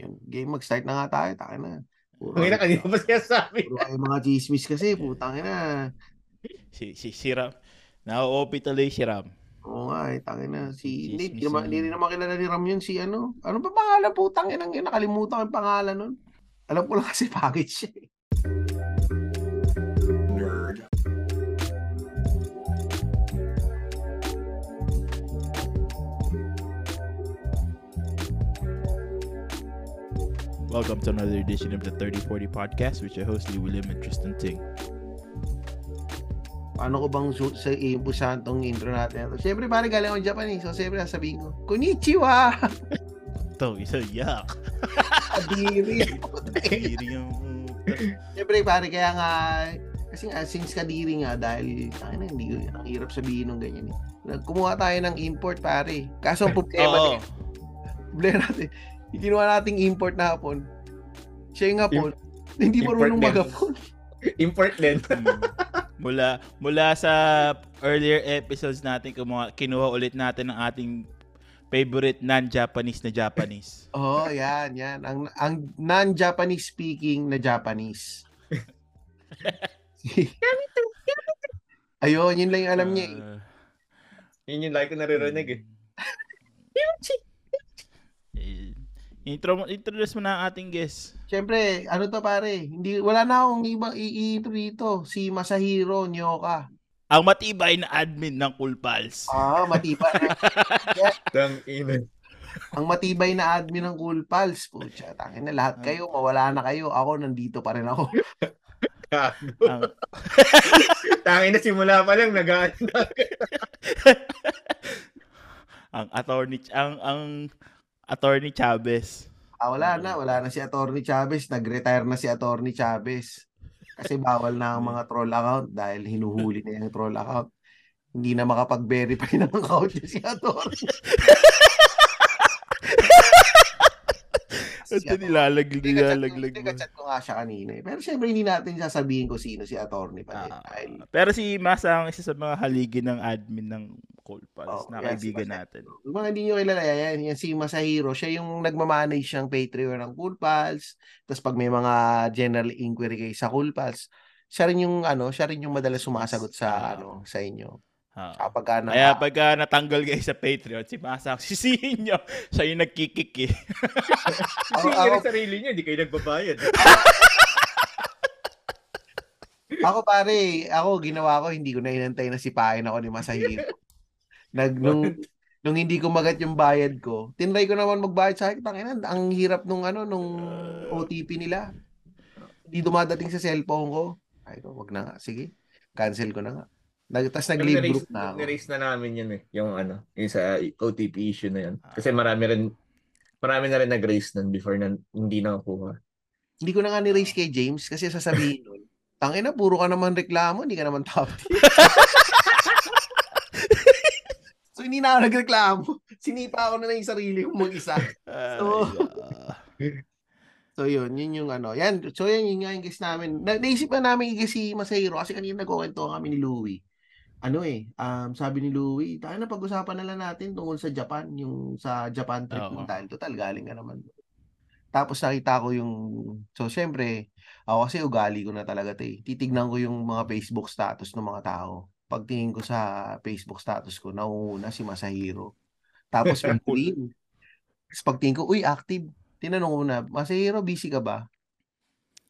Yun, game mag-start na nga tayo, tayo na. Puro, Ang ina, kanina pa siya sabi. Puro kayo mga chismis kasi, putang ina. Si, si, si Ram. Na-OP tuloy si Ram. Oo nga, eh, tangin na. Si, hindi, hindi, naman, hindi rin naman kilala ni Ram yun. Si ano, ano ba pangalan po? Tangin ang nakalimutan ko yung pangalan nun. Alam ko lang kasi package siya. Eh. Welcome to another edition of the 3040 Podcast with your host, Lee William and Tristan Ting. Paano ko bang su- sa iimpusahan tong intro natin? Siyempre, pare galing ako Japanese. So, siyempre, sasabihin ko, Konnichiwa! Ito, isa, yuck. Kadiri. Kadiri yung... Siyempre, pare, kaya nga, kasi nga, since kadiri nga, dahil, ay na, hindi, ang hirap sabihin ng ganyan eh. Kumuha tayo ng import, pare. Kaso ang problema, oh. problema natin, yung ginawa nating import na hapon, siya yung hapon, Im- hindi marunong mag-hapon. import din. Hmm. mula mula sa earlier episodes natin kumuha, kinuha ulit natin ang ating favorite non-Japanese na Japanese. oh, yan, yan. Ang ang non-Japanese speaking na Japanese. Ayun, yun lang yung alam niya. Eh. Uh, yun yung like ko naririnig eh. Intro, introduce mo na ang ating guest. Siyempre, ano to pare, hindi, wala na akong iba i-intro dito. Si Masahiro Nyoka. Ang matibay na admin ng Cool Pals. Ah, matibay. Dang ina. Ang matibay na admin ng Cool Pals. Pucha, tangin na lahat kayo, mawala na kayo. Ako, nandito pa rin ako. ang... tangin na simula pa lang, nag ang attorney, ang, ang Attorney Chavez. Ah, wala na. Wala na si Attorney Chavez. Nag-retire na si Attorney Chavez. Kasi bawal na ang mga troll account dahil hinuhuli na yung troll account. Hindi na makapag-verify ng account niya si Attorney. Ito nilalaglag, nilalaglag mo. Chat ko nga siya kanina eh. Pero syempre hindi natin sasabihin ko sino si attorney pa. Ah, dahil... Pero si Masa ang isa sa mga haligi ng admin ng Cold Pulse oh, na kaibigan yes, natin. Kung mga hindi nyo kilala, yan, yan si Masahiro. Siya yung nagmamanage ng Patreon ng Cool Pals. Tapos pag may mga general inquiry kayo sa Cool Pals, siya rin yung ano, siya rin yung madalas sumasagot sa uh, ano, sa inyo. Uh, Kapag ka na, Kaya pag uh, natanggal kayo sa Patreon, si Masa, sisihin nyo, siya yung nagkikik eh. sisihin niya rin sarili niya, hindi kayo nagbabayad. ako pare, ako ginawa ko, hindi ko na inantay na sipahin ako ni Masahiro. Nag, nung, nung hindi ko magat yung bayad ko, tinry ko naman magbayad sa akin. Tangina, ang hirap nung ano, nung OTP nila. Hindi dumadating sa cellphone ko. Ay ko, wag na nga. Sige, cancel ko na nga. Tapos nag-leave group na ako. Nirace na namin yun eh. Yung ano, yung sa OTP issue na yun. Kasi marami rin, marami na rin nag-raise nun before na hindi nakakuha. Hindi ko na nga ni-raise kay James kasi sasabihin nun, tangina, puro ka naman reklamo, hindi ka naman top so, hindi na ako nagreklamo. Sinipa ko na lang yung sarili ko mag-isa. So, So yun, yun yung ano. Yan, so yan yung nga yung guest namin. Na, naisip na namin i si Masahiro kasi kanina nagkukwento kami ni Louie ano eh, um, sabi ni Louie, tayo na pag-usapan na lang natin tungkol sa Japan, yung sa Japan trip mo dahil total galing ka naman. Tapos nakita ko yung, so syempre, ako kasi ugali ko na talaga ito eh. Titignan ko yung mga Facebook status ng mga tao. Pagtingin ko sa Facebook status ko, nauuna si Masahiro. Tapos may queen. Tapos pagtingin ko, uy, active. Tinanong ko na, Masahiro, busy ka ba?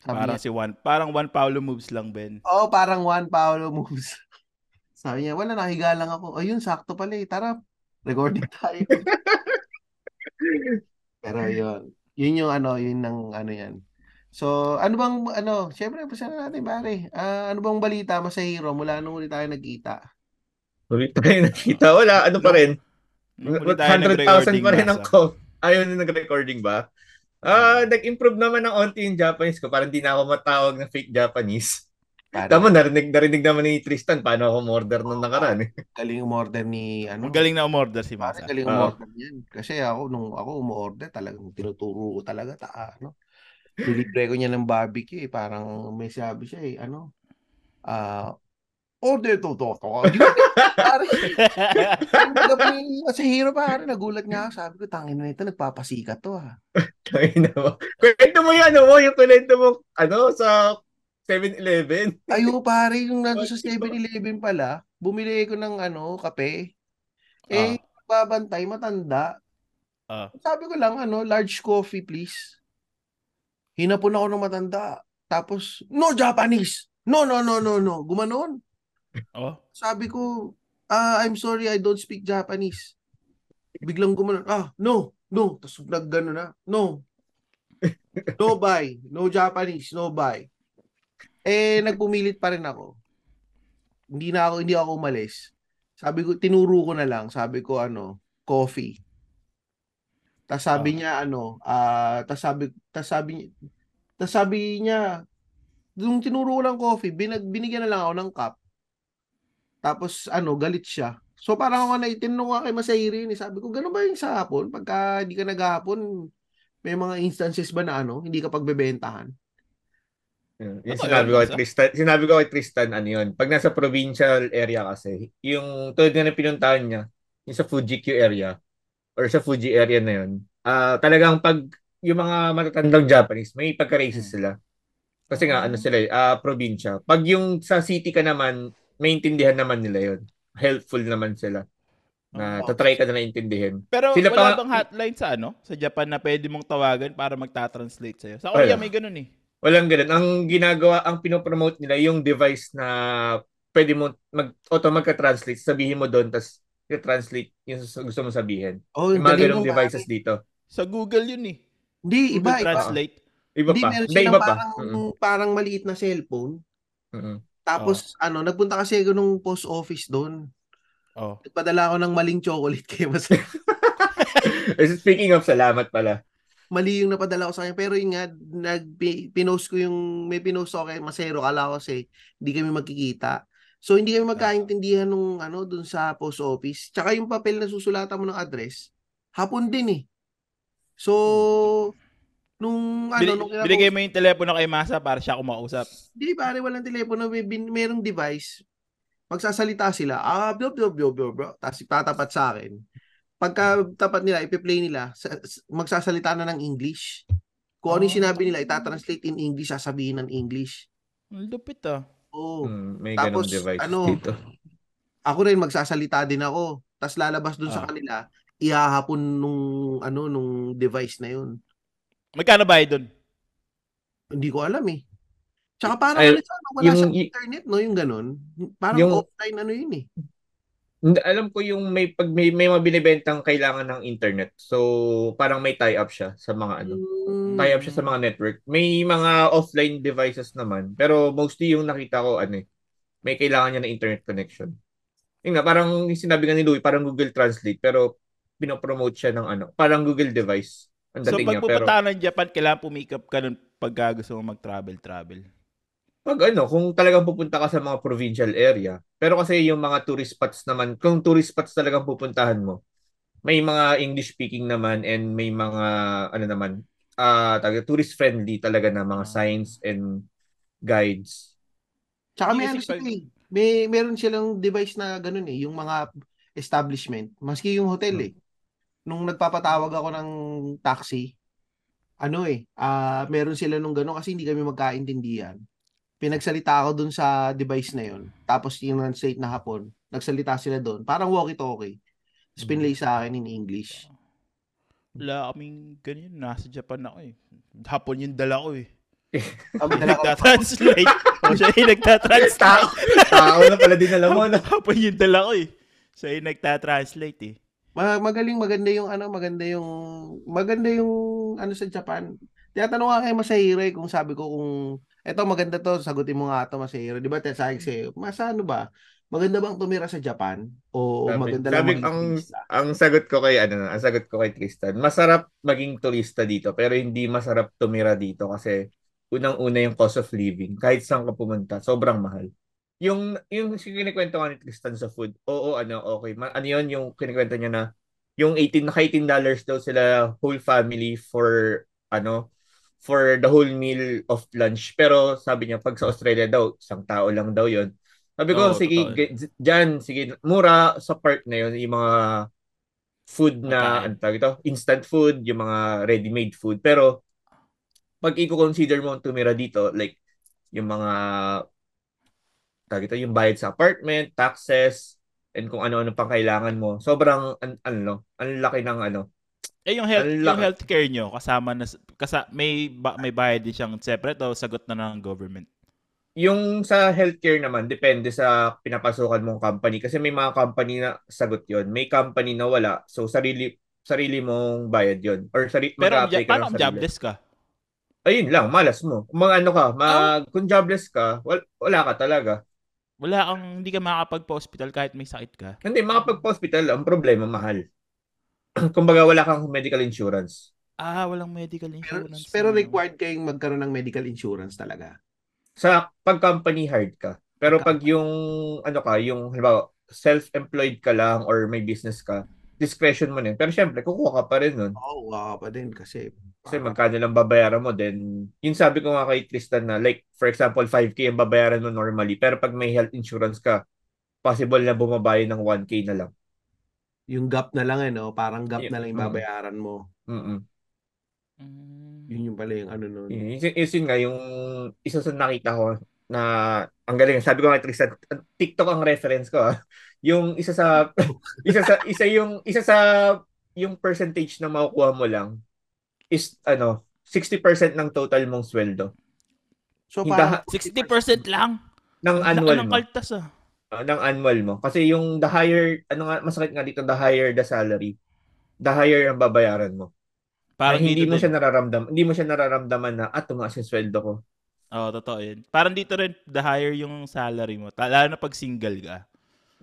Sabi parang niya, si Juan, parang Juan Paulo moves lang, Ben. Oo, oh, parang Juan Paulo moves. Sabi niya, wala, nahiga lang ako. Ayun, sakto pala eh. Tara, recording tayo. Pero yun. Yun yung ano, yun ng ano yan. So, ano bang, ano, syempre, pasana natin, pare. Uh, ano bang balita, Masahiro, mula nung ulit tayo nagkita? Ulit tayo nagkita? Wala, ano pa rin? 100,000 pa rin ang call. Ayaw na nag-recording ba? Ah, uh, nag-improve naman ng onti yung Japanese ko. Parang di na ako matawag na fake Japanese. Para... Tama, narinig, narinig naman ni Tristan paano ako umorder nung nakaraan. Eh. Galing umorder ni ano. Galing na umorder si Masa. Galing umorder uh, yan. Kasi ako nung ako umorder talagang tinuturo ko talaga ta ano. Nilibre ko niya ng barbecue eh. Parang may sabi siya eh ano. Ah uh, order to to to. Pare, sa hero pare, nagulat nga ako. Sabi ko, tangin na ito, nagpapasikat to ha. Tangin na mo. Kwento mo yan, ano mo, yung kwento mo, ano, sa 7-Eleven. Ayo pare, yung nandun sa 7-Eleven pala, bumili ko ng ano, kape. Eh, Ah. babantay, matanda. Ah. Sabi ko lang, ano, large coffee please. Hinapon ako ng matanda. Tapos, no Japanese. No, no, no, no, no. Gumanon. Oh. Sabi ko, ah, I'm sorry, I don't speak Japanese. Biglang gumanon. Ah, no, no. Tapos naggano na. No. No buy. No Japanese. No buy. Eh, nagpumilit pa rin ako. Hindi na ako, hindi ako umalis. Sabi ko, tinuro ko na lang. Sabi ko, ano, coffee. Tapos sabi niya, ano, ah, tapos sabi, tapos sabi, tapos sabi niya, nung tinuro ko lang coffee, binag, binigyan na lang ako ng cup. Tapos, ano, galit siya. So, parang ako na itinanong nga kay Masahiri, eh. sabi ko, gano'n ba yung sa hapon? Pagka di ka naghahapon, may mga instances ba na ano, hindi ka pagbebentahan? Yung sinabi ko kay? Tristan, sinabi ko kay Tristan ano yun, pag nasa provincial area kasi, yung tulad nga ng pinuntahan niya, yung sa Fuji Q area or sa Fuji area na yun, ah talagang pag yung mga matatandang Japanese, may pagka-racist sila. Kasi nga ano sila, eh, ah probinsya. Pag yung sa city ka naman, maintindihan naman nila yun. Helpful naman sila. Na Oo. tatry ka na intindihin. Pero Sila wala pa- bang hotline sa ano? Sa Japan na pwede mong tawagan para magta-translate sa'yo? Sa Wala. Korea may ganun eh. Walang ganun. Ang ginagawa, ang pinopromote nila, yung device na pwede mo mag auto magka-translate, sabihin mo doon, tapos i-translate yung gusto mo sabihin. Oh, Yung mga mo, devices dito. Sa Google yun eh. Hindi, iba, Google. Translate. Iba Hindi, pa. meron Hindi, silang iba pa. parang, Mm-mm. parang maliit na cellphone. Mm-mm. Tapos, ano, nagpunta kasi ako nung post office doon. Oh. Nagpadala ako ng maling chocolate kay Masahiri. Speaking of salamat pala. mali yung napadala ko sa kanya. Pero yun nga, nag, pi- pinost ko yung, may pinost ako kay Masero. Kala ko kasi hindi kami magkikita. So, hindi kami magkaintindihan nung ano, dun sa post office. Tsaka yung papel na susulatan mo ng address, hapon din eh. So, nung ano, Bili- nung kinapost- binigay mo yung telepono kay Masa para siya kumausap. Hindi, pare, walang telepono. May, bin, merong device. Magsasalita sila. Ah, blah, blah, blah, blah, blah. Tapos tatapat sa akin. Pagka tapat nila, ipi-play nila, magsasalita na ng English. Kung ano yung Ah. sinabi nila, itatranslate in English, sasabihin ng English. Lupit ah. Oo. Mm, may Tapos, ganung devices ano, dito. Ako rin, magsasalita din ako. Tapos lalabas dun sa Ah. kanila, ihahapon nung, ano, nung device na yun. Magkano ba doon? Hindi ko alam eh. Tsaka parang Ay, ano, wala yung- sa internet, no? Yung ganun. Parang Yung- offline ano yun eh. Alam ko yung may pag may may mga binibentang kailangan ng internet. So parang may tie-up siya sa mga ano. Mm. Tie-up siya sa mga network. May mga offline devices naman, pero mostly yung nakita ko ano eh, may kailangan niya ng internet connection. Yun nga, parang yung sinabi nga ni Louie, parang Google Translate, pero pinopromote siya ng ano, parang Google device. Ang So dating pag niya, pero pupunta ka ng Japan, kailangan pumikap ka nun pag gusto mo mag-travel-travel. Pag ano, kung talagang pupunta ka sa mga provincial area, pero kasi yung mga tourist spots naman, kung tourist spots talagang pupuntahan mo, may mga English speaking naman and may mga ano naman, ah taga tourist friendly talaga na mga Ah. signs and guides. Tsaka may ano eh. May, meron silang device na ganun eh. Yung mga establishment. Maski yung hotel Hmm. eh. Nung nagpapatawag ako ng taxi, ano eh, ah meron sila nung ganun kasi hindi kami magkaintindihan. Pinagsalita ako dun sa device na yun. Tapos yung translate na hapon, nagsalita sila doon. Parang walkie-talkie. Tapos Hmm. pinlay sa akin in English. Wala kaming ganyan. Nasa Japan ako eh. Hapon yung dala ko eh. Ko. Nagtatranslate. o siya yung nagtatranslate. Tao, tao na pala din alam mo na. Hapon yung dala ko eh. Siya yung nagtatranslate eh. Ma- magaling maganda yung ano, maganda yung maganda yung ano sa Japan. Tinatanong nga kay Masahiro eh, kung sabi ko kung eto maganda to, sagutin mo nga to Masahiro. Di ba? Sabi ko sa'yo, mas ano ba? Maganda bang tumira sa Japan? O Sabi- maganda lang sabi, ang, turista? ang sagot ko kay ano, ang sagot ko kay Tristan, masarap maging turista dito pero hindi masarap tumira dito kasi unang-una yung cost of living. Kahit saan ka pumunta, sobrang mahal. Yung yung kinikwento nga ni Tristan sa food, oo, ano, okay. Ma- ano yun, yung kinikwento niya na yung 18 naka 18 dollars daw sila whole family for ano for the whole meal of lunch. Pero sabi niya pag sa Australia daw, isang tao lang daw yon Sabi ko, Oo, sige, ge- dyan, sige, mura sa part na yun, yung mga food na, Pagkain. ano tawag ito, instant food, yung mga ready-made food. Pero, pag i-consider mo tumira dito, like, yung mga, tawag ito, yung bayad sa apartment, taxes, and kung ano-ano pang kailangan mo, sobrang, an, ano, ang laki ng, ano, Eh yung health Ang yung healthcare nyo kasama na kasa may ba, may bayad din siyang separate o sagot na ng government. Yung sa healthcare naman, depende sa pinapasukan mong company. Kasi may mga company na sagot yon May company na wala. So, sarili sarili mong bayad yon Or sari, Pero ja- ka paano ng sarili. jobless ka? Ayun lang, malas mo. Kung mga ano ka, Oh. mag, kung jobless ka, wal, wala ka talaga. Wala kang hindi ka makakapagpa-hospital kahit may sakit ka. Hindi, makapag-hospital, ang problema, mahal. Kumbaga, wala kang medical insurance. Ah, walang medical Pero, insurance. pero ano. required kayong magkaroon ng medical insurance talaga. Sa pag-company hired ka. Pero pag yung, ano ka, yung, halimbawa, self-employed ka lang or may business ka, discretion mo na yun. Pero syempre, kukuha ka pa rin nun. Oo, oh, pa din kasi. Kasi magkano lang babayaran mo, then, yun sabi ko nga kay Tristan na, like, for example, 5K ang babayaran mo normally, pero pag may health insurance ka, possible na bumabayan ng 1K na lang. Yung gap na lang eh, no? Parang gap Yun, na lang yung mm. babayaran mo. Mm-mm. Mm. Yun yung pala yung ano nun. Yun, yun, yun, yun nga, yung isa sa nakita ko na, ang galing, sabi ko kay Tristan, TikTok ang reference ko, ah. Yung isa sa, isa sa, isa yung, isa sa, yung percentage na makukuha mo lang, is, ano, 60% ng total mong sweldo. So parang 60% lang. Ng annual laki ng kaltas ah. Uh, ng annual mo. Kasi yung the higher, ano nga, masakit nga dito, the higher the salary, the higher ang babayaran mo. Parang Ay, hindi mo din. siya nararamdam, hindi mo siya nararamdaman na, ah, tumaas yung sweldo ko. Oo, totoo yun. Parang dito rin, the higher yung salary mo. Lalo na pag single ka.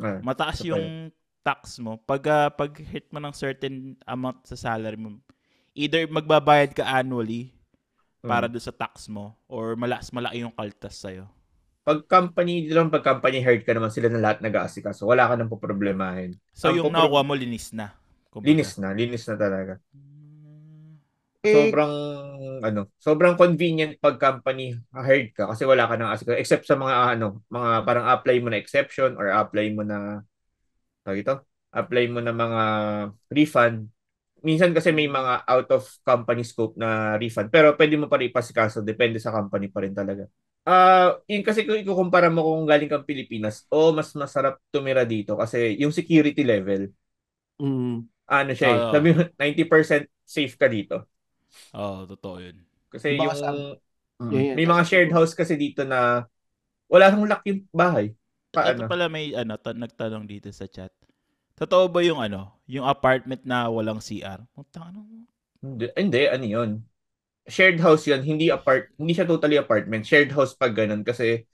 Ah, Mataas pa yung tax mo. Pag, ah, pag hit mo ng certain amount sa salary mo, either magbabayad ka annually para mm. doon sa tax mo or malas malaki yung kaltas sa'yo. Pag company, lang pag company hired ka naman, sila na lahat nag-aasikaso. Wala ka nang poproblemahin. So Ang yung popro- nakuha mo, linis na. Kumbaga. Linis na, linis na talaga. Eh, Sobrang, ano, sobrang convenient pag company hired ka kasi wala ka nang asikaso. Except sa mga, ano, mga parang apply mo na exception or apply mo na, tawag ito, apply mo na mga refund. Minsan kasi may mga out of company scope na refund. Pero pwede mo pa rin ipasikaso. Depende sa company pa rin talaga. Ah, yun kasi kung ikukumpara mo kung galing kang Pilipinas, o mas masarap tumira dito kasi yung security level, mm, ano siya eh, Oo. sabi mo, 90% safe ka dito. Oo, totoo yun. Kasi Baka yung, sa- Mm. May mga shared house kasi dito na wala nang lock yung bahay. Ito Paano? pala may ano, ta- nagtanong dito sa chat. Totoo ba yung ano, yung apartment na walang CR? Puta ano? Hindi, hindi, ano yun? Shared house yun, hindi apart, hindi siya totally apartment. Shared house pag ganun kasi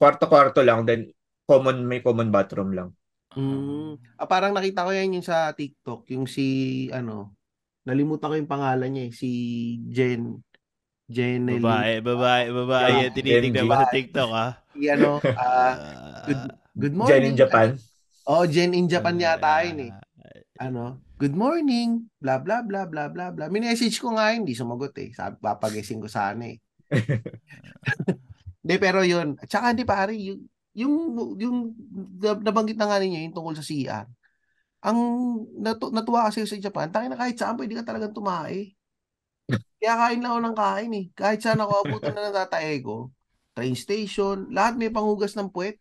kwarto-kwarto lang, then common, may common bathroom lang. mm. Ah, parang nakita ko yan yung sa TikTok, yung si, ano, nalimutan ko yung pangalan niya eh, si Jen. Jen Babae, babae, babae. Yeah. Tinitignan mo sa. TikTok, ha? Si, ano, ah, good, good morning. Diyan in Japan. Oh, Jen in Japan Ah, yata yun eh. Ano, good morning, bla bla bla bla bla bla. Minessage ko nga hindi sumagot eh. Sabi, papagising ko sana eh. Hindi, pero yun. At saka hindi pare, yung, yung, yung na- nabanggit na nga ninyo, yung tungkol sa CR. Ang natu, natuwa kasi sa Japan, tangin na kahit saan pwede ka talagang tumae. Kaya kain lang ako ng kain eh. Kahit saan ako abutan na ng tatae ko, train station, lahat may panghugas ng puwet.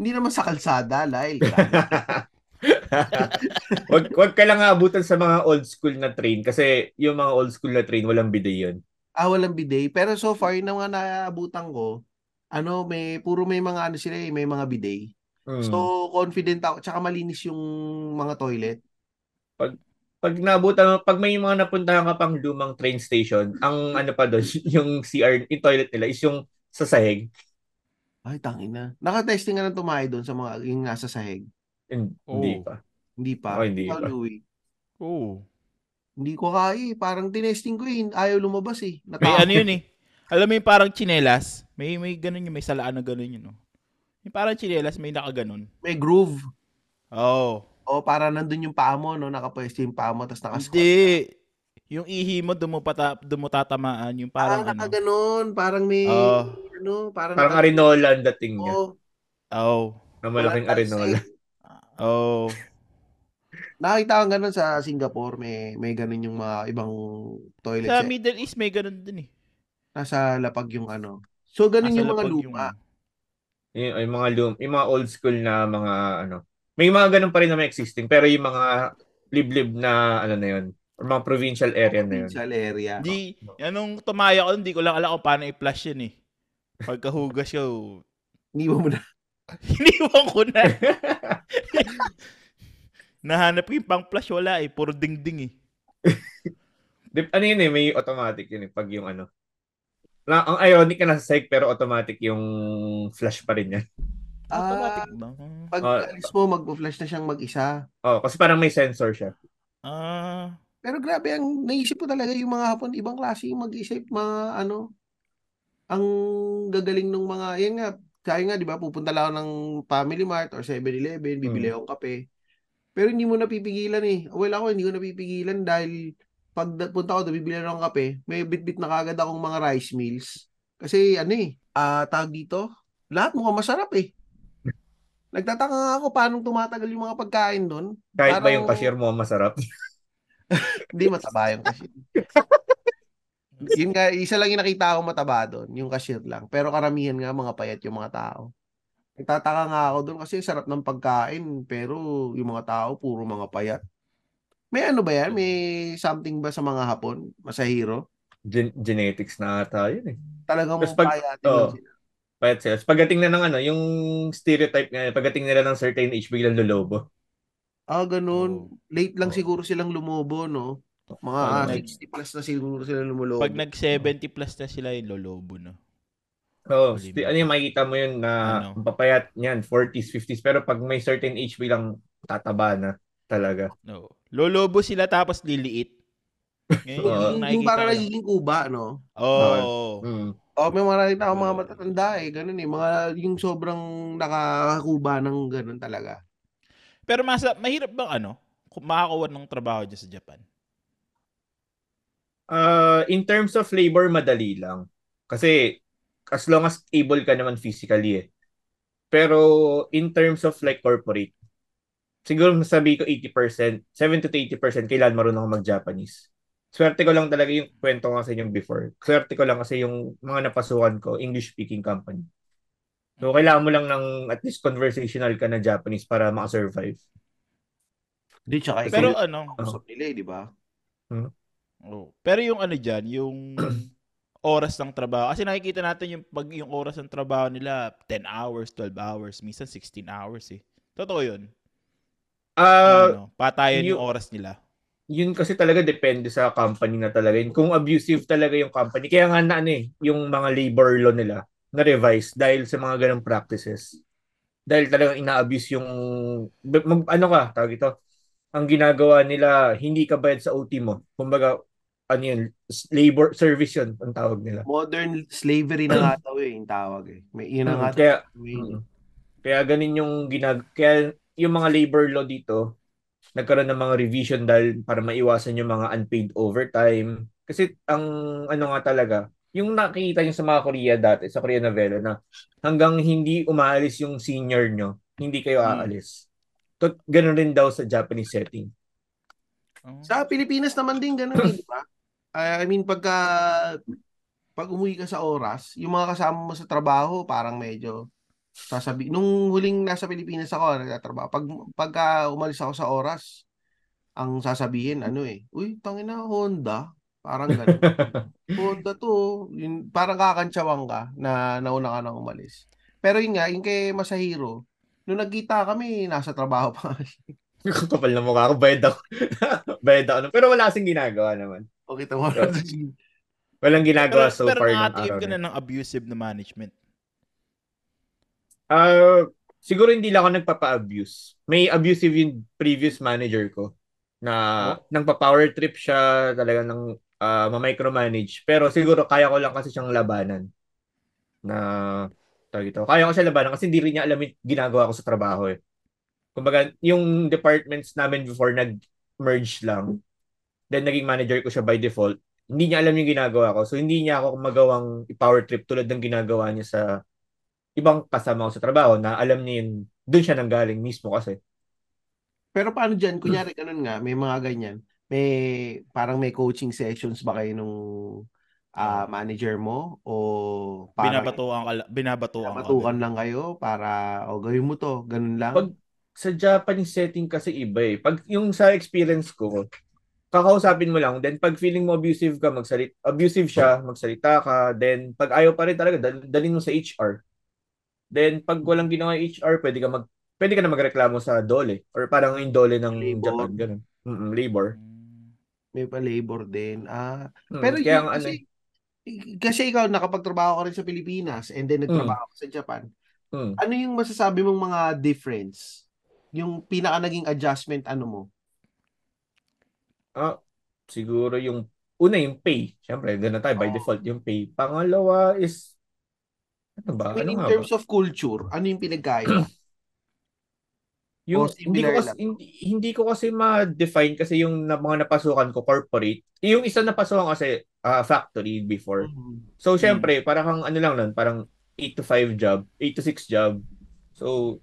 Hindi naman sa kalsada, dahil wag, wag ka lang aabutan sa mga old school na train kasi yung mga old school na train, walang bidet yun. Ah, walang bidet. Pero so far, yung mga naabutan ko, ano, may, puro may mga ano sila eh, may mga bidet. Mm. So, confident ako. Tsaka malinis yung mga toilet. pag naabutan mo, pag may mga napuntahan ka pang lumang train station, ang ano pa doon, yung CR, yung toilet nila is yung sa sahig. Ay, tangin na. Nakatesting ka na tumahay doon sa mga, yung nasa sahig. Hin- Oh. Hindi pa. Hindi pa. Oh, hindi pa. Louie. Oo. Hindi ko kaya eh. Parang tinesting ko eh. Ayaw lumabas eh. May Natakot. ano yun eh. Alam mo yung parang chinelas? May may ganun yun, may salaan na ganun yun. No? Yung parang chinelas, may nakaganon. May groove. Oo. O, para nandun yung paa mo, no? Nakapwesto yung paa mo, tapos nakasquat. Hindi. Yung ihi mo, doon mo, pata, doon mo tatamaan. Yung Parang parang ano. nakaganon. Parang may Oo. ano, parang, Parang Arinola ang dating niya. Oo. Oh. Na malaking Arinola. eh. Oh. Nakita ko ganun sa Singapore, may may ganun yung mga ibang toilet Sa set. Middle East may ganun din eh. Nasa lapag yung ano. So ganun Nasa yung mga luma. Yung, yung mga lum, yung mga old school na mga ano. May mga ganun pa rin na may existing pero yung mga liblib na ano na yun. Or mga provincial area na yun. Provincial area. Di, anong tumaya ko, hindi ko lang alam kung paano i-flush yun eh. Pagkahugas ko, Iniwan mo na. iniwan ko na. Nahanap ko yung pang flush, wala eh. Puro ding-ding eh. Ano yun eh, may automatic yun eh, pag yung ano. Na, ang ironic ka nasa site pero automatic yung flash pa rin yan. Automatic Ah, ba? pag Ah. alis mo, mag-flash na siyang mag-isa. Oh, kasi parang may sensor siya. Ah, Pero grabe, ang naisip ko talaga yung mga hapon, ibang klase yung mag-isip, mga ano, ang gagaling ng mga, yan nga, kaya nga, di ba, pupunta lang ako ng Family Mart or 7-Eleven, bibili Mm. akong kape. Pero hindi mo napipigilan eh. Well, ako, hindi ko napipigilan dahil pag punta doon, bibili ako ng kape, may bit-bit na kagad akong mga rice meals. Kasi ano eh, ah tawag dito, lahat mukhang masarap eh. Nagtataka nga ako paano tumatagal yung mga pagkain doon. Kahit ba Parang- yung cashier mo masarap. Hindi mataba yung cashier. yun nga, isa lang yung nakita ko mataba doon, yung cashier lang. Pero karamihan nga mga payat yung mga tao. Nagtataka nga ako doon kasi sarap ng pagkain, pero yung mga tao puro mga payat. May ano ba yan? May something ba sa mga Hapon? Masahiro? Gen- genetics na ata yun eh. Talagang Tapos pag- oo. sila. Payat sales. Pagdating na ng ano, yung stereotype nga, pagdating nila ng certain age, biglang lolobo. Ah, ganun. Late lang Oo. siguro silang lumobo, no? Mga ah, 60 plus na siguro sila lumulobo. pag nag-70 plus na sila, yung lolobo na. Oo, Mali sti- ano yung makikita mo yun na Ano? papayat niyan, 40s, 50s, pero pag may certain age, biglang tataba na talaga. No. Lolobo sila tapos liliit. Ngayon, yung ko. nagiging kuba, no? Oo. Mm. Oh, may mga nakita akong mga matatanda eh, ganun eh. Mga yung sobrang nakakakuba ng ganun talaga. Pero masa, mahirap bang ano? Kung makakuha ng trabaho dyan sa Japan? Uh, in terms of labor, madali lang. Kasi as long as able ka naman physically eh. Pero in terms of like corporate, siguro masabi ko 80%, 70 to 80% kailan marunong ako mag-Japanese. Swerte ko lang talaga yung kwento ko sa inyo before. Swerte ko lang kasi yung mga napasukan ko, English-speaking company. So, kailangan mo lang ng at least conversational ka na Japanese para makasurvive. Di, tsaka Pero ano? yung usap nila eh, di ba? Oh. Pero yung ano dyan, yung oras ng trabaho. Kasi nakikita natin yung pag yung oras ng trabaho nila 10 hours, 12 hours, minsan 16 hours eh. Totoo 'yun. Ah, ano, patayan you- yung oras nila. yun kasi talaga depende sa company na talaga. Kung abusive talaga yung company, kaya nga na ano eh, yung mga labor law nila na-revise dahil sa mga ganong practices. Dahil talagang ina-abuse yung, mag, ano ka, tawag ito, ang ginagawa nila, hindi ka bayad sa OT mo. Kumbaga, ano yun, labor service yun, ang tawag nila. Modern slavery na nga daw eh, yung tawag eh. May, yun na Mm, nga kaya, daw yun. Mm. Kaya ganun yung ginag kaya yung mga labor law dito nagkaroon ng mga revision dahil para maiwasan yung mga unpaid overtime. Kasi ang ano nga talaga, yung nakikita niyo sa mga Korea dati, sa Korea novela na hanggang hindi umaalis yung senior nyo, hindi kayo Hmm. aalis. To, ganun rin daw sa Japanese setting. Oh. Sa Pilipinas naman din ganun eh, di ba? I mean, pagka pag umuwi ka sa oras, yung mga kasama mo sa trabaho, parang medyo sasabi nung huling nasa Pilipinas ako nagtatrabaho pag pagka umalis ako sa oras ang sasabihin ano eh uy tangina Honda parang ganun Honda to yun, parang kakantsawang ka na nauna ka nang umalis pero yun nga yung kay Masahiro nung nagkita kami nasa trabaho pa Kapal na mukha ko, bayad ako. bayad ako. Pero wala kasing ginagawa naman. Okay tama Walang ginagawa Pero, so pero far ng araw ka na ng abusive na management. Ah, siguro hindi lang ako nagpapa-abuse. May abusive yung previous manager ko na nang pa-power trip siya talaga ng uh, ma-micromanage. Pero siguro kaya ko lang kasi siyang labanan. Na tawag ito. Kaya ko siya labanan kasi hindi rin niya alam yung ginagawa ko sa trabaho eh. Kumbaga, yung departments namin before nag-merge lang. Then naging manager ko siya by default. hindi niya alam yung ginagawa ko. So, hindi niya ako magawang power trip tulad ng ginagawa niya sa ibang kasama ko sa trabaho na alam niya yun, doon siya nanggaling mismo kasi. Pero paano dyan? Kunyari, ganun nga, may mga ganyan. May, parang may coaching sessions ba kayo nung uh, manager mo? O parang binabatuan ka, binabatuan, binabatuan lang kayo para, o gawin mo to, ganun lang? Pag sa Japanese setting kasi iba eh. Pag yung sa experience ko, kakausapin mo lang. Then pag feeling mo abusive ka, magsalit abusive siya, magsalita ka. Then pag ayaw pa rin talaga, dal- dalhin mo sa HR. Then pag walang ginawa HR, pwede ka mag pwede ka na magreklamo sa dole or parang yung dole ng labor. Japan ganun. Mm-mm, labor. May pa labor din. Ah, mm, pero kaya yung, ano, kasi, kasi ikaw nakapagtrabaho ka rin sa Pilipinas and then nagtrabaho mm. ka sa Japan. Mm. Ano yung masasabi mong mga difference? Yung pinaka naging adjustment ano mo? Ah, siguro yung una yung pay. Siyempre, ganun tayo by default yung pay. Pangalawa is ano ba? I mean, ano in terms ba? of culture, ano yung pinagkaiba? yung hindi ko kasi hindi, hindi ko kasi ma-define kasi yung na, mga napasukan ko corporate. Yung isa napasukan kasi uh, factory before. Mm-hmm. So syempre, mm-hmm. parang ano lang nun, parang 8 to 5 job, 8 to 6 job. So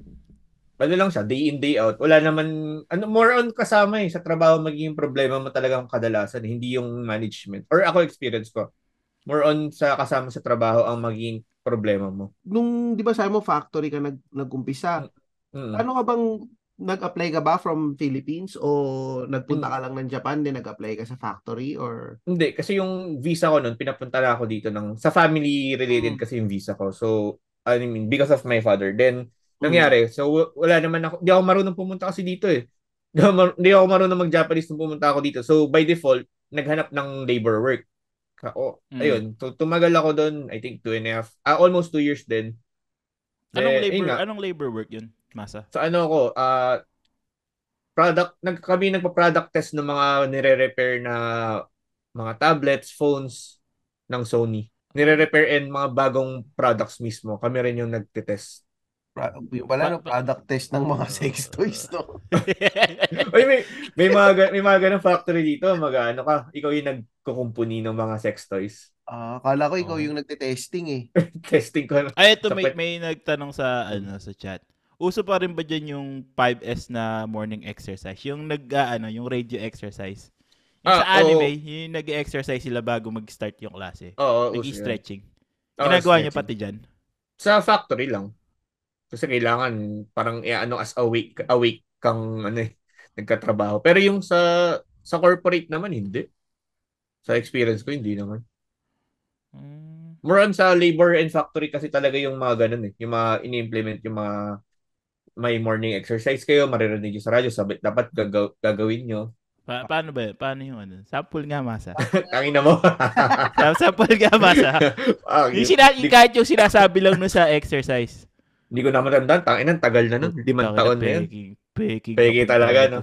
ano lang siya, day in, day out. Wala naman, ano, more on kasama eh, sa trabaho magiging problema mo talagang kadalasan, hindi yung management. Or ako experience ko, more on sa kasama sa trabaho ang magiging problema mo. Nung, di ba sabi mo, factory ka nag, nag-umpisa. Mm-hmm. Ano ka bang, nag-apply ka ba from Philippines o nagpunta ka lang ng Japan din nag-apply ka sa factory or Hindi kasi yung visa ko noon pinapunta na ako dito ng sa family related mm. kasi yung visa ko. So I mean because of my father. Then nangyari. So, wala naman ako, hindi ako marunong pumunta kasi dito eh. Hindi ako, mar- hindi ako marunong mag-Japanese nung pumunta ako dito. So, by default, naghanap ng labor work. Ako, mm. ayun. So, tumagal ako doon, I think two and a half, uh, almost two years din. Anong eh, labor, anong labor work yun, Masa? So, ano ako, uh, product, nag, kami nagpa-product test ng mga nire-repair na mga tablets, phones ng Sony. Nire-repair and mga bagong products mismo. Kami rin yung nagte-test yung pala no, product test ng mga sex toys to. Oy, may may mga may mga ganung factory dito, mag ano ka, ikaw yung nagkukumpuni ng mga sex toys. Ah, uh, kala ko ikaw oh. yung nagte-testing eh. Testing ko. Ay, ito may may nagtanong sa ano sa chat. Uso pa rin ba diyan yung 5S na morning exercise? Yung nag uh, ano, yung radio exercise. Yung ah, sa anime, oh. yung nag-exercise sila bago mag-start yung klase. Oo, oh, Nag-stretching. Ginagawa niyo pati diyan? Sa factory lang. Kasi kailangan parang eh, ano as awake awake kang ano eh, nagkatrabaho. Pero yung sa sa corporate naman hindi. Sa experience ko hindi naman. Hmm. More on sa labor and factory kasi talaga yung mga ganun eh. Yung mga ini-implement yung mga may morning exercise kayo, maririnig nyo sa radyo, sabi, dapat gagaw- gagawin nyo. Pa- paano ba? Paano yung ano? Sample nga masa. Tangin na mo. Sample nga masa. oh, yung, sina- yung kahit yung sinasabi lang no sa exercise. Hindi ko na matandaan. Tangin ng tagal na nun. Limang taon na yun. Peking. Peking talaga, no?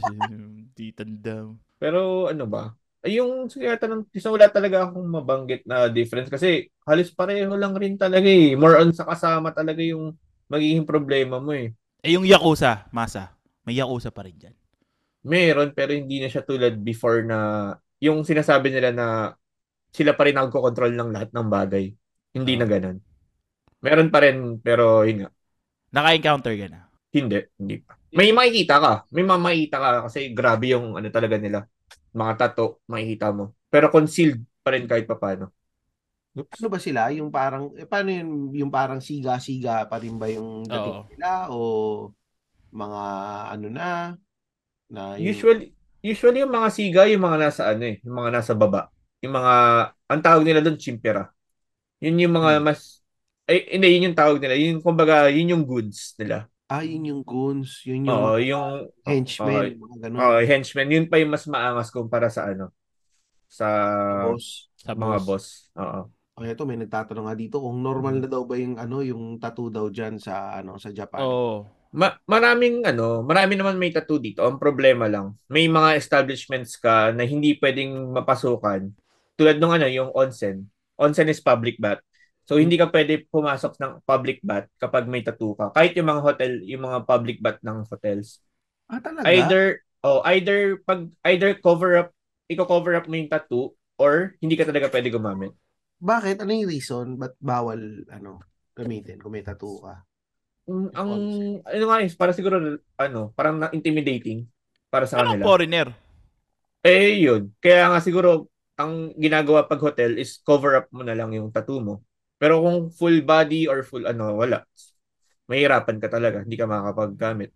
Di tanda. Pero ano ba? Yung kaya tanong, isa wala talaga akong mabanggit na difference kasi halos pareho lang rin talaga eh. More on sa kasama talaga yung magiging problema mo eh. Eh yung Yakuza, Masa, may Yakuza pa rin dyan. Meron pero hindi na siya tulad before na yung sinasabi nila na sila pa rin nagko-control ng lahat ng bagay. Hindi uh, na ganun. Meron pa rin pero yun nga. Naka-encounter ka na? Hindi, hindi pa. May makikita ka. May makikita ka kasi grabe yung ano talaga nila. Mga tato, makikita mo. Pero concealed pa rin kahit pa paano. Oops. Ano ba sila? Yung parang, eh, paano yun, yung parang siga-siga pa rin ba yung dating nila? O mga ano na? na yung... Usually, usually yung mga siga, yung mga nasa ano eh, yung mga nasa baba. Yung mga, ang tawag nila doon, chimpera. Yun yung mga hmm. mas ay, hindi, yun yung tawag nila. Yun, kumbaga, yun yung goods nila. Ah, yun yung goons. Yun yung, Oo, yung henchmen. Uh, mga ganun. Oo, henchmen. Yun pa yung mas maangas kumpara sa ano. Sa, boss. Sa mga boss. Oo. Oh, ito may nagtatanong nga dito kung normal na daw ba yung ano yung tattoo daw diyan sa ano sa Japan. Oo. Ma- maraming ano, marami naman may tattoo dito. Ang problema lang, may mga establishments ka na hindi pwedeng mapasukan. Tulad ng ano, yung onsen. Onsen is public bath. So hindi ka pwede pumasok ng public bath kapag may tattoo ka. Kahit yung mga hotel, yung mga public bath ng hotels. Ah, talaga? Either oh, either pag either cover up, iko-cover up mo yung tattoo or hindi ka talaga pwede gumamit. Bakit? Ano yung reason? Ba't bawal, ano, gamitin kung may tattoo ka? Mm, ang ano nga is para siguro ano, parang na intimidating para sa Anong kanila. foreigner? Eh yun. Kaya nga siguro ang ginagawa pag hotel is cover up mo na lang yung tattoo mo. Pero kung full body or full ano, wala. Mahirapan ka talaga, hindi ka makakapaggamit.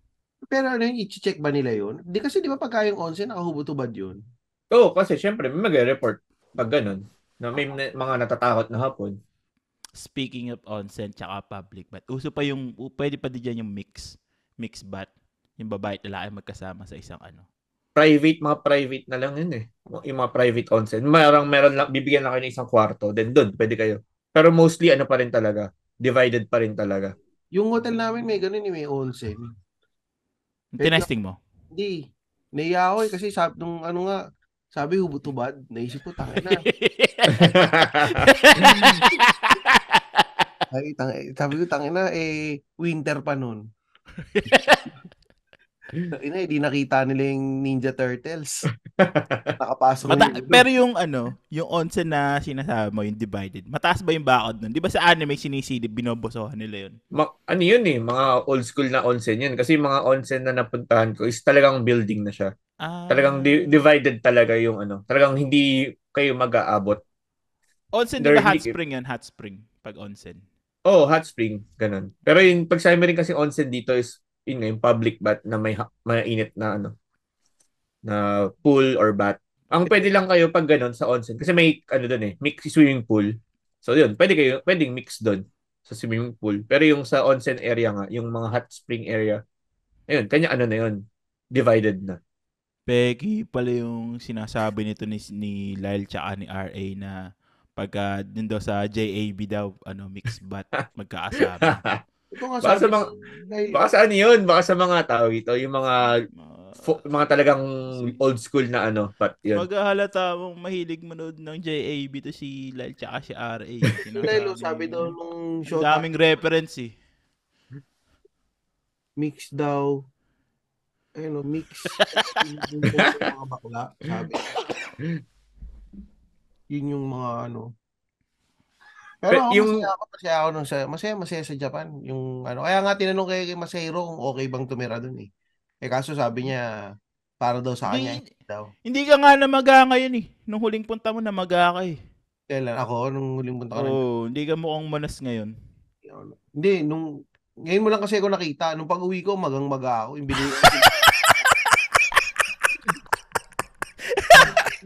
Pero ano yung i-check ba nila yun? Di kasi di ba pagka yung onsen, nakahubot-ubad yun? Oo, kasi syempre may magre-report pag ganun na may na- mga natatakot na hapon. Speaking of onsen tsaka public bath, uso pa yung, pwede pa din dyan yung mix, mix bath. Yung babae at lalaki magkasama sa isang ano. Private, mga private na lang yun eh. Yung mga private onsen. Merong, meron lang, bibigyan lang kayo ng isang kwarto. Then doon, pwede kayo. Pero mostly ano pa rin talaga. Divided pa rin talaga. Yung hotel namin may ganun eh, may onsen. Tinesting mo? Hindi. Naiya ako eh, kasi sabi, nung ano nga, sabi hubot-ubad, naisip ko, tangin na. Ay, tang, sabi ko, tangin na, eh, winter pa nun. Tangin na, eh, nakita nila yung Ninja Turtles. Nakapasok Mata- yung- pero yung ano, yung onsen na sinasabi mo, yung divided, mataas ba yung bakod nun? Di ba sa anime sinisilip, binobosohan nila yun? Ma- ano yun eh, mga old school na onsen yun. Kasi yung mga onsen na napuntahan ko is talagang building na siya. Ah, Talagang di- divided talaga yung ano. Talagang hindi kayo mag-aabot. onsen, di ba hot hindi- spring yan? Hot spring, pag onsen. Oh, hot spring, ganun. Pero yung pag rin kasi onsen dito is yun nga, yung public bath na may mainit na ano na pool or bath. Ang pwede lang kayo pag ganun sa onsen kasi may ano doon eh, mix swimming pool. So yun, pwede kayo, pwedeng mix doon sa swimming pool. Pero yung sa onsen area nga, yung mga hot spring area, ayun, kanya ano na yun, divided na. Peggy pala yung sinasabi nito ni, ni Lyle tsaka ni RA na pagka dun daw sa JAB daw, ano, mix bath, magkaasama. Ito nga Baka sa mga- dahil- Baka sa ano yun, baka sa mga tao ito, yung mga fo- mga talagang old school na ano, but yun. Maghahalata mong mahilig manood ng JAB to si Lyle tsaka si RA. Lalo, sabi daw nung show, daming reference eh. mix daw. Ayun o, mix. yung mga bakla, sabi. Yun yung mga ano. Pero ako, yung- masaya ako, masaya ako nung sa, masaya, masaya sa Japan. Yung ano, kaya nga tinanong kay, kay Masahiro kung okay bang tumira dun eh. Eh kaso sabi niya, para daw sa kanya, Hindi, hindi daw. hindi ka nga namaga ngayon eh. Nung huling punta mo namaga ka eh. Kailan ako, nung huling punta ko Oo, hindi ka mukhang manas ngayon. Hindi, nung ngayon mo lang kasi ako nakita. Nung pag-uwi ko, magang-maga ako. Yung binili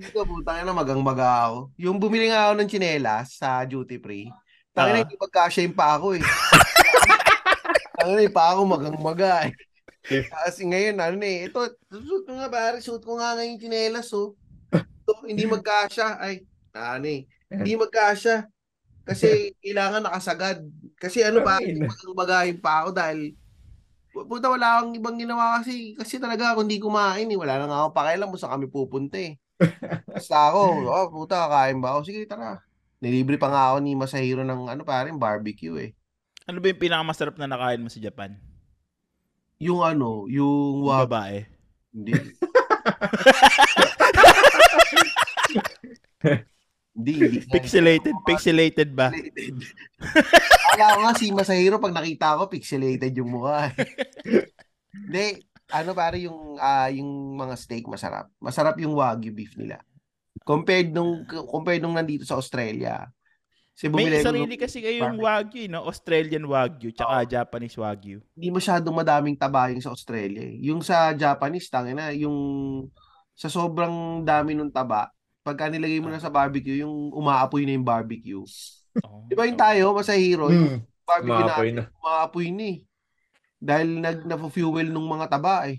Hindi ko, putang na magang-maga ako. Yung bumili nga ako ng tsinelas sa duty free. Tangin na, Ah. hindi magkasya yung pa ako eh. Tangin na, yung pa ako magang-maga eh. Kasi ngayon, ano na eh. Ito, suit ko nga pare, suit ko nga ngayon yung tsinelas oh. Ito, hindi magkasya. Ay, ano eh. Hindi magkasya. Kasi kailangan nakasagad. Kasi ano pa, Ay, na. magang-magahin pa ako dahil puta wala akong ibang ginawa kasi kasi talaga ako hindi kumain eh. Wala na nga ako pakialam kung saan kami pupunta eh. Basta ako, oh, puta, kakain ba ako? Sige, tara. Nilibre pa nga ako ni Masahiro ng ano parang barbecue eh. Ano ba yung pinakamasarap na nakain mo sa Japan? Yung ano, yung Yung babae. hindi. hindi, hindi. Pixelated, pixelated ba? Pixelated. Akala ko nga si Masahiro pag nakita ko, pixelated yung mukha. eh. Hindi, ano pare yung ah, yung mga steak masarap. Masarap yung wagyu beef nila. Compared nung compared nung nandito sa Australia. Kasi May sarili nung- kasi kayong wagyu, eh, no? Australian wagyu, tsaka Japanese wagyu. hindi masyadong madaming taba yung sa Australia. eh. Yung sa Japanese, tangin na, yung sa sobrang dami ng taba, pagka nilagay mo na sa barbecue, yung umaapoy na yung barbecue. Oh, Di ba yung tayo, masahiro, yung Hmm, barbecue Umaapoy natin, na. umaapoy na eh. Dahil nag na-fuel nung mga taba eh.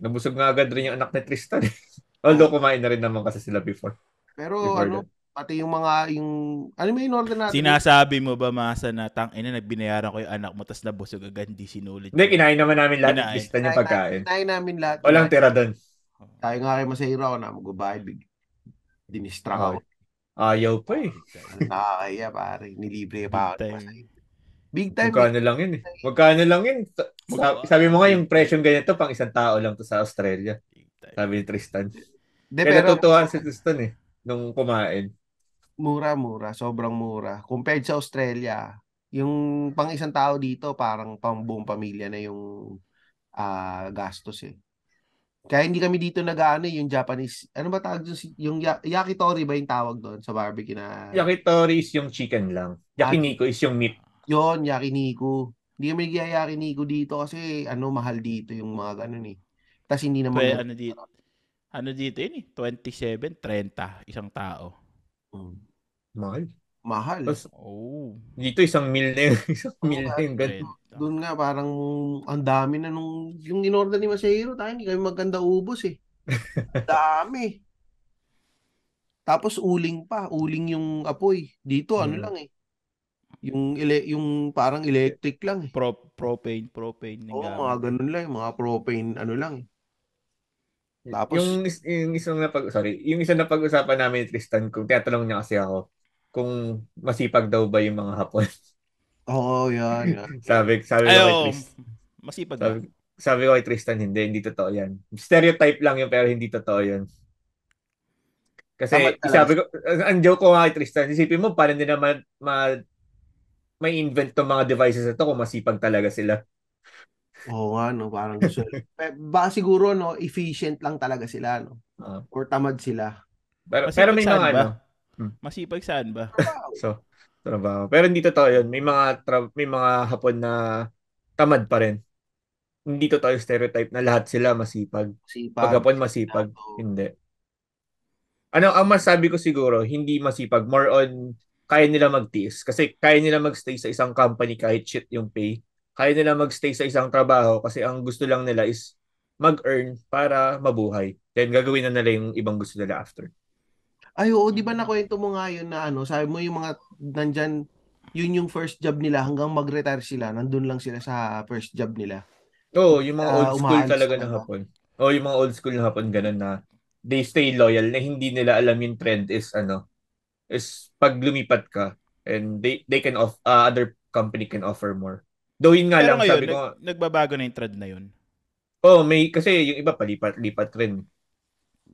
Nabusog nga agad rin yung anak ni Tristan. eh. Although kumain na rin naman kasi sila before. Pero Before ano, pati yung mga, yung, ano may in-order natin? Sinasabi mo ba, Masa, na tang ina, nagbinayaran ko yung anak mo, tas nabusog agad, hindi sinulit. Hindi, kinain naman namin lahat Kinain. Tristan yung pagkain. Kinain namin lahat. Walang tira doon. Tayo nga kay Masahiro ako na magbabayad. Big. Dinistra ako. Ayaw pa eh. Nakakaya pare. Nilibre pa ako. Big time. Masahiro. Big. Magkano lang yun eh. Magkano lang yun. Sa- sa- Sabi mo nga yung presyo ganito pang isang tao lang to sa Australia. Sabi ni Tristan. De, Kaya pero, natutuwa si Tristan eh. nung kumain. Mura, mura. Sobrang mura. Compared sa Australia, yung pang isang tao dito, parang pang buong pamilya na yung uh, gastos eh. Kaya hindi kami dito nag-ano yung Japanese, ano ba tawag doon? Yung yakitori ba yung tawag doon sa barbecue na? Yakitori is yung chicken lang. Yakiniku is yung meat. Yon, yakiniku. Hindi kami nag-yakiniku dito kasi ano, mahal dito yung mga ganun eh. Tapos hindi naman... Pwede, ano dito? Ano dito yun eh? 27, 30, isang tao. Hmm. Mahal. Mahal. Tapos, oh. Dito isang meal na yun. Isang oh, meal na yun. Doon nga parang ang dami na nung yung inorder ni Masahiro, tayo hindi kami maganda ubos eh. dami. Tapos uling pa, uling yung apoy. Dito ano hmm. ano lang eh. Yung ele- yung parang electric lang eh. Pro propane, propane. Oo, oh, mga ganun lang, mga propane ano lang eh. Tapos yung, yung isang na pag sorry, yung isang na pag-usapan namin ni Tristan kung tinatanong niya kasi ako kung masipag daw ba yung mga Hapon. Oo, oh, yan. yan. sabi sabi Ay, ko kay Tristan. Masipag sabi, ba? sabi ko kay Tristan, hindi, hindi totoo yan. Stereotype lang yun, pero hindi totoo yun. Kasi sabi ko, ang joke ko nga kay Tristan, isipin mo, paano din naman ma, may invent tong mga devices na to kung masipag talaga sila. Oo nga, no? Parang gusto. baka siguro, no, efficient lang talaga sila, no? Uh, Or tamad sila. Pero, pero may mga, ba? ano? Hmm. Masipag saan ba? so, trabaho. Pero hindi totoo yun. May mga, tra- may mga hapon na tamad pa rin. Hindi totoo yung stereotype na lahat sila masipag. Masipag. Pag hapon masipag, oh. hindi. Ano, ang masabi ko siguro, hindi masipag. More on, kaya nila magtiis. Kasi kaya nila magstay sa isang company kahit shit yung pay kaya nila magstay sa isang trabaho kasi ang gusto lang nila is mag-earn para mabuhay. Then gagawin na nila yung ibang gusto nila after. Ay oo, di ba nakwento mo nga yun na ano, sabi mo yung mga nandyan, yun yung first job nila hanggang mag-retire sila, nandun lang sila sa first job nila. Oo, yung mga old uh, school talaga ng hapon. Oo, yung mga old school na hapon ganun na they stay loyal na hindi nila alam yung trend is ano, is pag lumipat ka and they they can off uh, other company can offer more. Though yun nga Pero lang, ngayon, sabi ko... Nag, nagbabago na yung trend na yun. Oh, may, kasi yung iba palipat-lipat rin.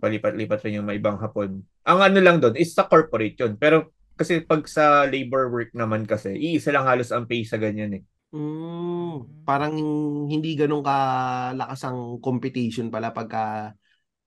Palipat-lipat rin yung may ibang hapon. Ang ano lang doon is sa corporate yun. Pero kasi pag sa labor work naman kasi, iisa lang halos ang pay sa ganyan eh. Mm, parang hindi ganun kalakas ang competition pala pagka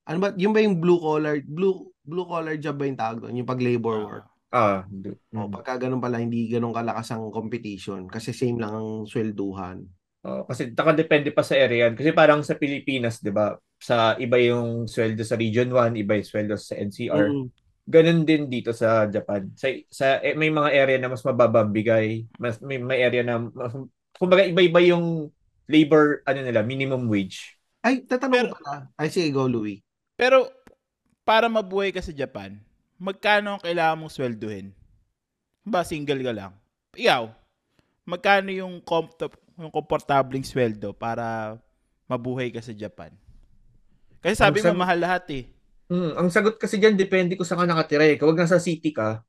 ano ba yung ba yung blue collar blue blue collar job ba yung tawag doon yung pag labor ah. work Ah, Oh, mm. pagka ganun pala, hindi ganun kalakas ang competition kasi same lang ang swelduhan. Oh, kasi nakadepende pa sa area yan. Kasi parang sa Pilipinas, di ba, sa iba yung sweldo sa Region 1, iba yung sweldo sa NCR. Mm. Ganun din dito sa Japan. Sa, sa eh, may mga area na mas mababa bigay, mas may, may area na mas, kumbaga iba-iba yung labor ano nila, minimum wage. Ay, tatanong ko pala. Ay, sige, go, Louie. Pero, para mabuhay ka sa Japan, magkano ang kailangan mong swelduhin? Ba, single ka lang. Ikaw, magkano yung, comp- yung komportabling sweldo para mabuhay ka sa Japan? Kasi sabi ang mo, sag- mahal lahat eh. Mm, ang sagot kasi diyan depende kung saan ka nakatira eh. Kapag nasa city ka,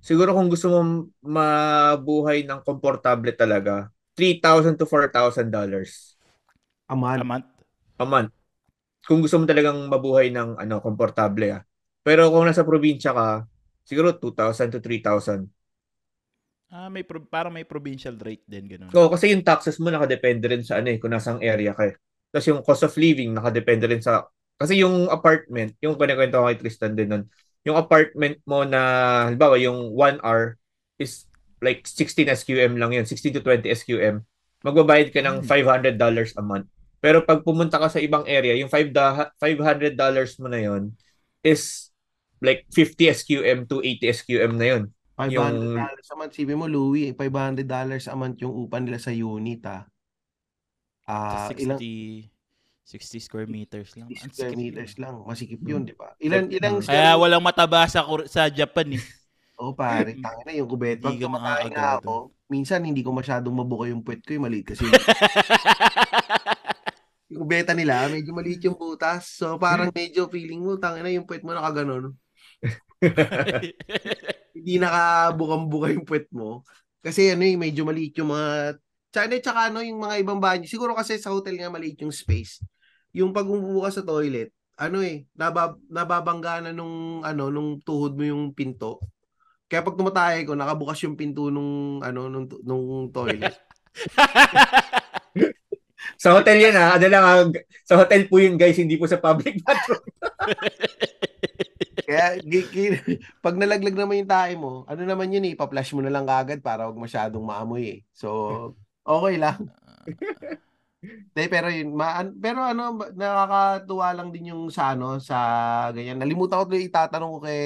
siguro kung gusto mo mabuhay ng komportable talaga, 3,000 to 4,000 dollars. A month? A month? A month. Kung gusto mo talagang mabuhay ng ano, komportable ah. Pero kung nasa probinsya ka, siguro 2,000 to 3,000. Ah, may pro- parang may provincial rate din ganun. Oo, kasi yung taxes mo nakadepende rin sa ano eh, kung nasang area ka eh. Tapos yung cost of living nakadepende rin sa kasi yung apartment, yung kinikwento ko kay Tristan din nun, yung apartment mo na halimbawa yung 1 hour is like 16 SQM lang yun, 16 to 20 SQM. Magbabayad ka ng $500 hmm. a month. Pero pag pumunta ka sa ibang area, yung $500 mo na yon is like 50 SQM to 80 SQM na yun. $500 yung... a month. Sibi mo, Louie, $500 a month yung upan nila sa unit, ah. Uh, 60, ilang... 60 square meters lang. 60 square meters lang. Masikip yun, di ba? Ilan, ilang... Kaya walang mataba sa, sa Japan, eh. Oo, oh, pare. Tangin na yung kubet. Pag kumakain nga ako, minsan hindi ko masyadong mabuka yung puwet ko, yung maliit kasi. yung beta nila, medyo maliit yung butas. So, parang medyo feeling mo, tangin na yung puwet mo nakaganon. hindi nakabukang-buka yung puwet mo. Kasi ano yung eh, medyo maliit yung mga tsaka, tsaka ano yung mga ibang banyo. Siguro kasi sa hotel nga maliit yung space. Yung pag umubuka sa toilet, ano eh, nabab, nababangga na nung, ano, nung tuhod mo yung pinto. Kaya pag tumatay ko, nakabukas yung pinto nung, ano, nung, nung toilet. sa hotel yan ha. Ano lang, sa hotel po yun guys, hindi po sa public bathroom. Kaya gi- gi- pag nalaglag naman yung tae mo, ano naman yun eh, pa-flash mo na lang kagad para wag masyadong maamoy eh. So, okay lang. De, pero yun, ma- pero ano, nakakatuwa lang din yung sa ano, sa ganyan. Nalimutan ko tuloy itatanong ko kay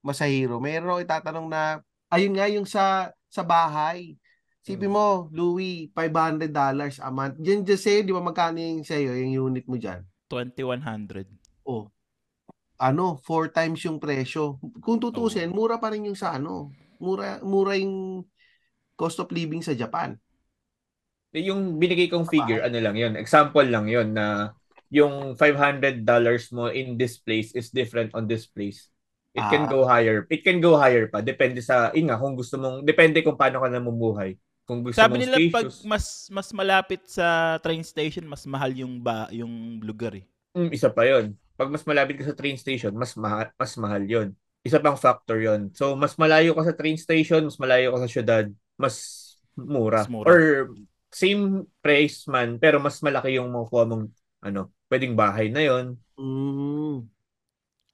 Masahiro. Meron ako itatanong na, ayun nga yung sa sa bahay. Sipin mo, Louis, $500 a month. Diyan just say, di ba magkano yung sa'yo, yung unit mo dyan? 2100. Oh, ano, four times yung presyo. Kung tutusin, mura pa rin yung sa ano. Mura, mura yung cost of living sa Japan. Yung binigay kong figure, ano lang yun. Example lang yun na yung $500 mo in this place is different on this place. It can Ah. go higher. It can go higher pa. Depende sa, yun nga, kung gusto mong, depende kung paano ka namumuhay. Kung gusto Sabi nila pag spacious, mas mas malapit sa train station, mas mahal yung ba yung lugar eh. mm, isa pa yon. Pag mas malapit ka sa train station, mas mahal, mas mahal yon. Isa pang factor yon. So, mas malayo ka sa train station, mas malayo ka sa syudad, mas mura. Mas mura. Or same price man, pero mas malaki yung makukuha mong ano, pwedeng bahay na yon. Mm.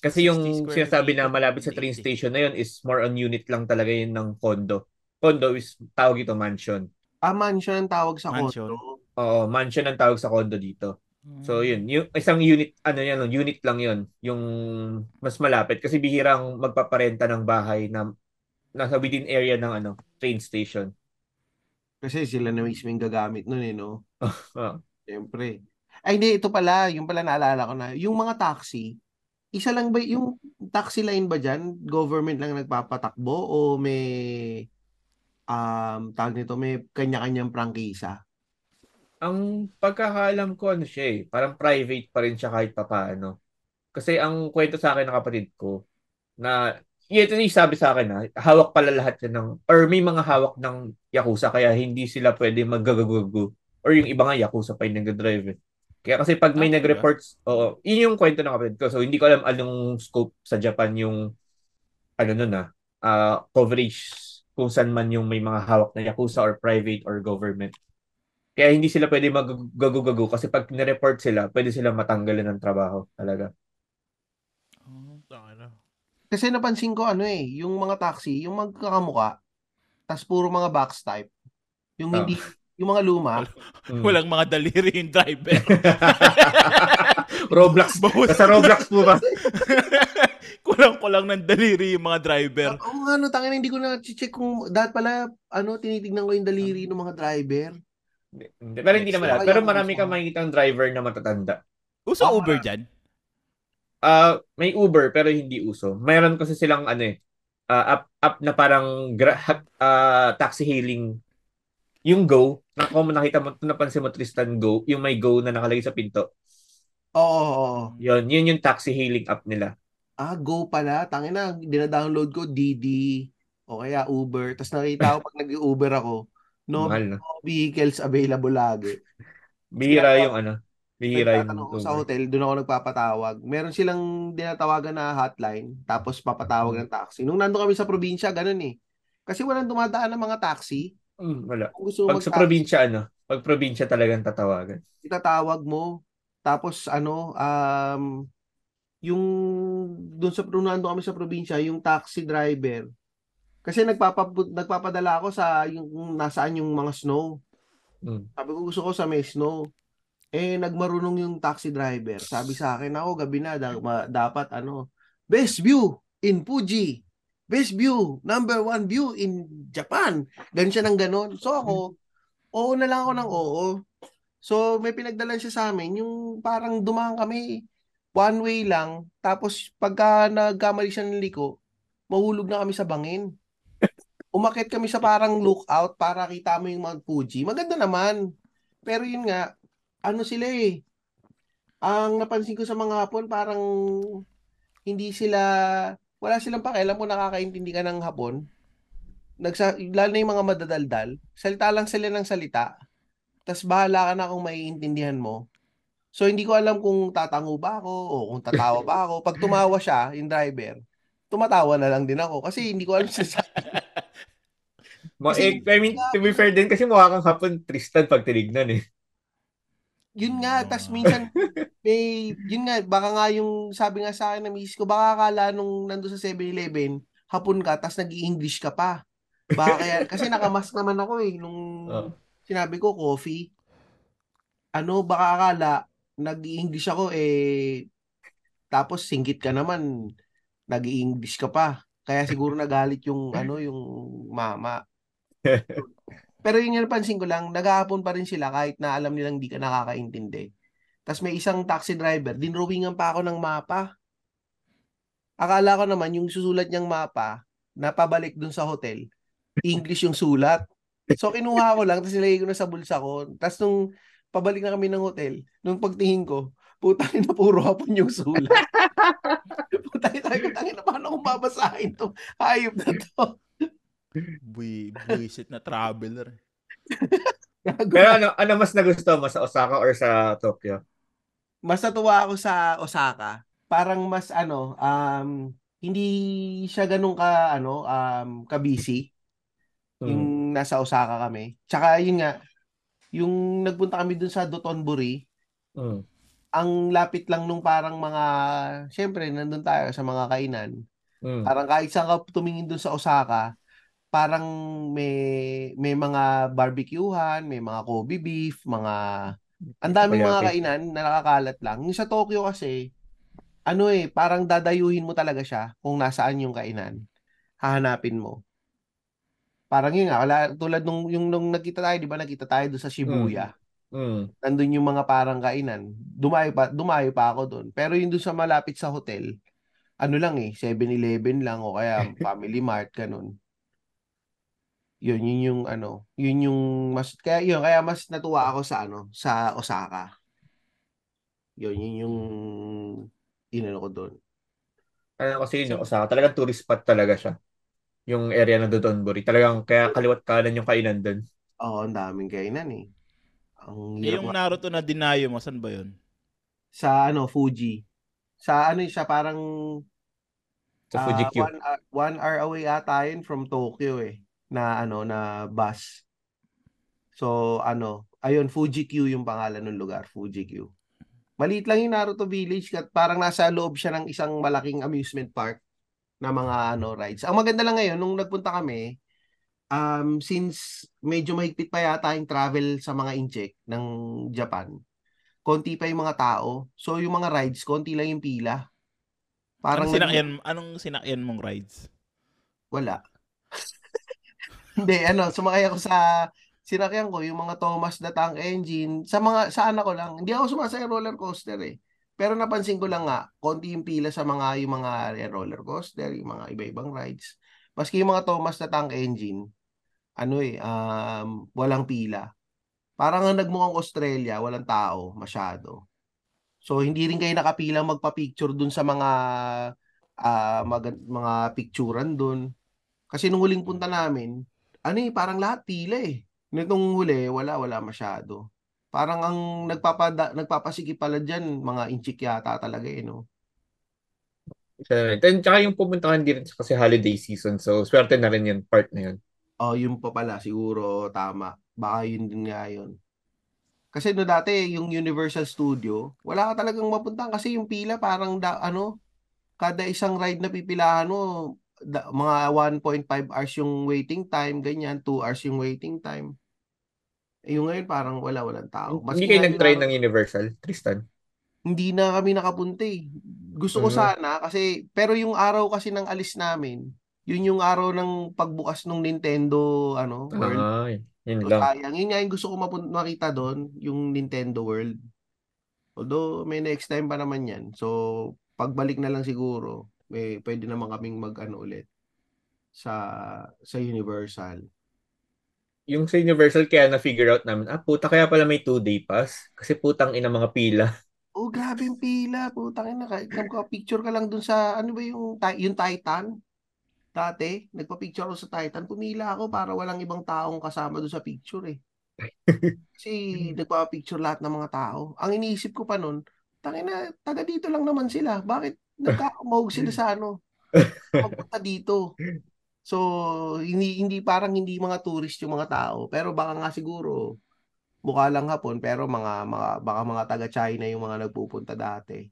Kasi 60 yung square sinasabi na malapit sa train 80. station na yun is more on unit lang talaga yun ng condo. Condo is tawag ito mansion. Ah, mansion ang tawag sa Mansion. condo. Oo, mansion ang tawag sa condo dito. So yun, yung isang unit ano yan, unit lang yun, yung mas malapit kasi bihirang magpaparenta ng bahay na nasa within area ng ano, train station. Kasi sila na mismo yung gagamit nun eh, no? Siyempre. Ay, hindi. Ito pala. Yung pala naalala ko na. Yung mga taxi, isa lang ba, yung taxi line ba dyan, government lang nagpapatakbo o may, um, tawag nito, may kanya-kanyang prangkisa? ang pagkakaalam ko ano siya eh, parang private pa rin siya kahit papaano. Kasi ang kwento sa akin ng kapatid ko na ito yung sabi sa akin na hawak pala lahat yan ng or may mga hawak ng Yakuza kaya hindi sila pwede maggagagugo or yung iba nga Yakuza pa yung nag-drive eh. Kaya kasi pag may Ah, nag-reports, oo, yun yung kwento ng kapatid ko. So hindi ko alam anong scope sa Japan yung ano nun ah, ah, coverage kung saan man yung may mga hawak na Yakuza or private or government. Kaya hindi sila pwede magagugago kasi pag nireport sila, pwede sila matanggalan ng trabaho talaga. Oh, tama Kasi napansin ko ano eh, yung mga taxi, yung magkakamuka, tas puro mga box type. Yung Ah. hindi, yung mga luma, Mm. Walang mga daliri yung driver. Roblox. Bawas- Sa Roblox po ba? Kulang-kulang ng daliri yung mga driver. Oo nga, no, tangin, hindi ko na check kung, dahil pala, ano, tinitignan ko yung daliri ng mga driver. Hindi, Pero hindi naman lahat. Pero marami kang makikita ng driver na matatanda. Uso Ah. Uber dyan? Ah, may Uber pero hindi uso. Mayroon kasi silang ano eh, ah, app, app na parang gra- ah, taxi hailing. Yung Go, na kung nakita mo, napansin mo Tristan Go, yung may Go na nakalagay sa pinto. Oo, oo, oo. Yun, yun yung taxi hailing app nila. Ah, Go pala. Tangin na, dina-download ko Didi o kaya Uber. Tapos nakita ko pag nag-Uber ako, no, Mahal no vehicles available lagi. Bihira yung ano, bihira yung ako sa Uber. hotel, doon ako nagpapatawag. Meron silang dinatawagan na hotline, tapos papatawag ng taxi. Nung nandun kami sa probinsya, ganun eh. Kasi walang dumadaan ng mga taxi. Mm, wala. Kung gusto Pag sa probinsya ano, pag probinsya talagang tatawagan. itatawag mo. Tapos ano, um, yung doon sa nung nandun kami sa probinsya, yung taxi driver. Kasi nagpapa, nagpapadala ako sa yung nasaan yung mga snow. Mm. Sabi ko gusto ko sa may snow. Eh nagmarunong yung taxi driver. Sabi sa akin, ako gabi na da- ma- dapat ano, best view in Fuji. Best view, number one view in Japan. Ganun siya ng ganun. So ako, oo na lang ako ng oo. So may pinagdalan siya sa amin, yung parang dumaan kami one way lang, tapos pagka nagkamali siya ng liko, mahulog na kami sa bangin. Umakit kami sa parang lookout para kita mo yung Mount Fuji. Maganda naman. Pero yun nga, ano sila eh. Ang napansin ko sa mga Hapon, parang hindi sila, wala silang pakialam kung nakakaintindi ka ng Hapon. Nagsa, lalo na yung mga madadaldal. Salita lang sila ng salita. Tapos bahala ka na kung maiintindihan mo. So hindi ko alam kung tatango ba ako o kung tatawa ba ako. Pag tumawa siya, yung driver, tumatawa na lang din ako kasi hindi ko alam sa Ma- eh, I mean, to be fair din kasi mukha kang hapon Tristan pag tinignan eh. Yun nga, tas minsan may yun nga baka nga yung sabi nga sa akin ng misis ko baka akala nung nandoon sa 7-Eleven hapon ka tas nag-i-English ka pa. Baka kaya kasi nakamask naman ako eh nung Oh. sinabi ko coffee. Ano baka akala nag-i-English ako eh tapos singgit ka naman nag-i-English ka pa. Kaya siguro nagalit yung ano yung mama. Pero yun yung napansin ko lang, naghahapon pa rin sila kahit na alam nilang di ka nakakaintindi. Tapos may isang taxi driver, dinrawingan pa ako ng mapa. Akala ko naman yung susulat niyang mapa, na pabalik dun sa hotel, English yung sulat. So kinuha ko lang, tapos nilagay ko na sa bulsa ko. Tapos nung pabalik na kami ng hotel, nung pagtingin ko, putang na puro hapon yung sulat. putang ina, putang ina, paano kung babasahin to? Hayop na to. Buy, buisit na traveler. Pero ano, ano mas nagustuhan mo sa Osaka or sa Tokyo? mas natuwa ako sa Osaka. Parang mas ano, um, hindi siya ganun ka ano, um, ka busy Hmm. yung nasa Osaka kami. Tsaka yun nga, yung nagpunta kami dun sa Dotonbori, Mm. ang lapit lang nung parang mga, syempre, nandun tayo sa mga kainan. Mm. Parang kahit saan ka tumingin dun sa Osaka, parang may may mga barbecuehan, may mga Kobe beef, mga ang daming mga kainan na nakakalat lang. Yung sa Tokyo kasi, ano eh, parang dadayuhin mo talaga siya kung nasaan yung kainan. Hahanapin mo. Parang yun nga, wala, tulad nung, yung nung nagkita tayo, di ba, nagkita tayo doon sa Shibuya. Mm. Nandun yung mga parang kainan. Dumayo pa, dumayo pa ako doon. Pero yung doon sa malapit sa hotel, ano lang eh, 7-Eleven lang o kaya Family Mart, ganun. Yun, yun yung ano, yun yung mas, kaya yun, kaya mas natuwa ako sa ano, sa Osaka. Yun, yun yung inano ko doon. Ano kasi yun, Osaka, talagang tourist spot talaga siya. Yung area ng Dotonbori. Talagang kaya kaliwat kanan yung kainan doon. Oo, ang daming kainan eh. Ang Eh, yung Naruto na dinayo mo, saan ba yun? sa ano, Fuji. Sa ano siya, parang Sa ah, Fuji Q. one, hour- one hour away ata yun from Tokyo eh. Na ano, na bus. So, ano, ayun, Fuji Q yung pangalan ng lugar, Fuji Q. Maliit lang yung Naruto Village at parang nasa loob siya ng isang malaking amusement park na mga ano rides. Ang maganda lang ngayon, nung nagpunta kami, um, since medyo mahigpit pa yata yung travel sa mga incheck ng Japan, konti pa yung mga tao. So, yung mga rides, konti lang yung pila. Parang Anong nag- sinakyan, anong sinakyan mong rides? Wala. Hindi, ano, sumakay ako sa sinakyan ko yung mga Thomas the Tank Engine sa mga sa anak ko lang. Hindi ako sumasaya roller coaster eh. Pero napansin ko lang nga, konti yung pila sa mga yung mga roller coaster, yung mga iba-ibang rides. Maski yung mga Thomas the Tank Engine, ano eh, um, walang pila. Parang ang nagmukhang Australia, walang tao masyado. So hindi rin kayo nakapilang magpa-picture dun sa mga ah, mag- mga picturean dun. Kasi nung huling punta namin, ano eh, parang lahat pila eh. Nitong huli, wala, wala masyado. Parang ang nagpapada, nagpapasikip pala dyan, mga inchik yata talaga eh, no? Then, tsaka yung pumunta ka din kasi holiday season. So, swerte na rin yung part na yun. Oh, yun pa pala, siguro tama. Baka yun din nga yun. Kasi no dati, yung Universal Studio, wala ka talagang mapuntahan kasi yung pila parang da, ano, kada isang ride na pipilahan mo, da, mga 1.5 hours yung waiting time, ganyan, 2 hours yung waiting time. Eh, yung ngayon parang wala, walang tao. Hindi Maski kayo nag-try yung- ng Universal, Tristan? hindi na kami nakapunta eh. Gusto ko Mhm. sana kasi pero yung araw kasi ng alis namin, yun yung araw ng pagbukas ng Nintendo ano, World. Ah, yun So, lang. sayang. Yun nga yung gusto ko mapun- makita doon, yung Nintendo World. Although may next time pa naman yan. So pagbalik na lang siguro, may pwede naman kaming mag-ano ulit sa sa Universal. Yung sa Universal, kaya na-figure out namin, ah, puta, kaya pala may two-day pass. Kasi putang ina mga pila. Oh, grabe yung pila. Putang ina, kahit picture ka lang dun sa, ano ba yung, yung Titan? Dati, nagpa-picture ako sa Titan. Pumila ako para walang ibang taong kasama dun sa picture eh. Kasi nagpa-picture lahat ng mga tao. Ang iniisip ko pa nun, tangina, taga dito lang naman sila. Bakit nagkakamahog sila sa ano? Magpunta dito. So, hindi hindi parang hindi mga tourist yung mga tao, pero baka nga siguro mukha lang hapon pero mga mga baka mga taga China yung mga nagpupunta dati.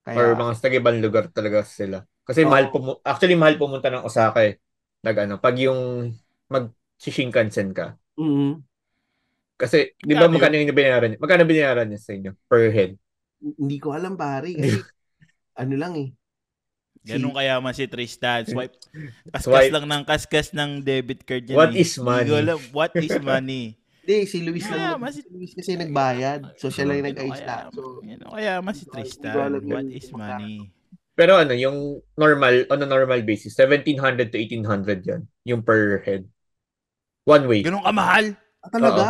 Kaya or mga sa ibang lugar talaga sila. Kasi oh, mahal pumu- actually mahal pumunta ng Osaka eh. Nag ano, pag yung mag Shinkansen ka. Mm-hmm. Kasi, di ba magkano yung binayaran niya? Magkano binayaran niya sa inyo per head? Hindi ko alam pare kasi ano lang eh Ganun kayaman si Tristan. Swipe. Kaskas Swipe. lang ng kaskas ng debit card niya. What eh. is money? Alam, what is money? Hindi, si Luis lang. Yeah, si... Luis kasi nagbayad. So, siya lang nag-ayos na. So, yan kaya mas si Tristan. What is money? Pero ano, yung normal, on a normal basis, 1,700 to 1,800 yan. Yung per head. One way. Ganun kamahal? Ah, talaga?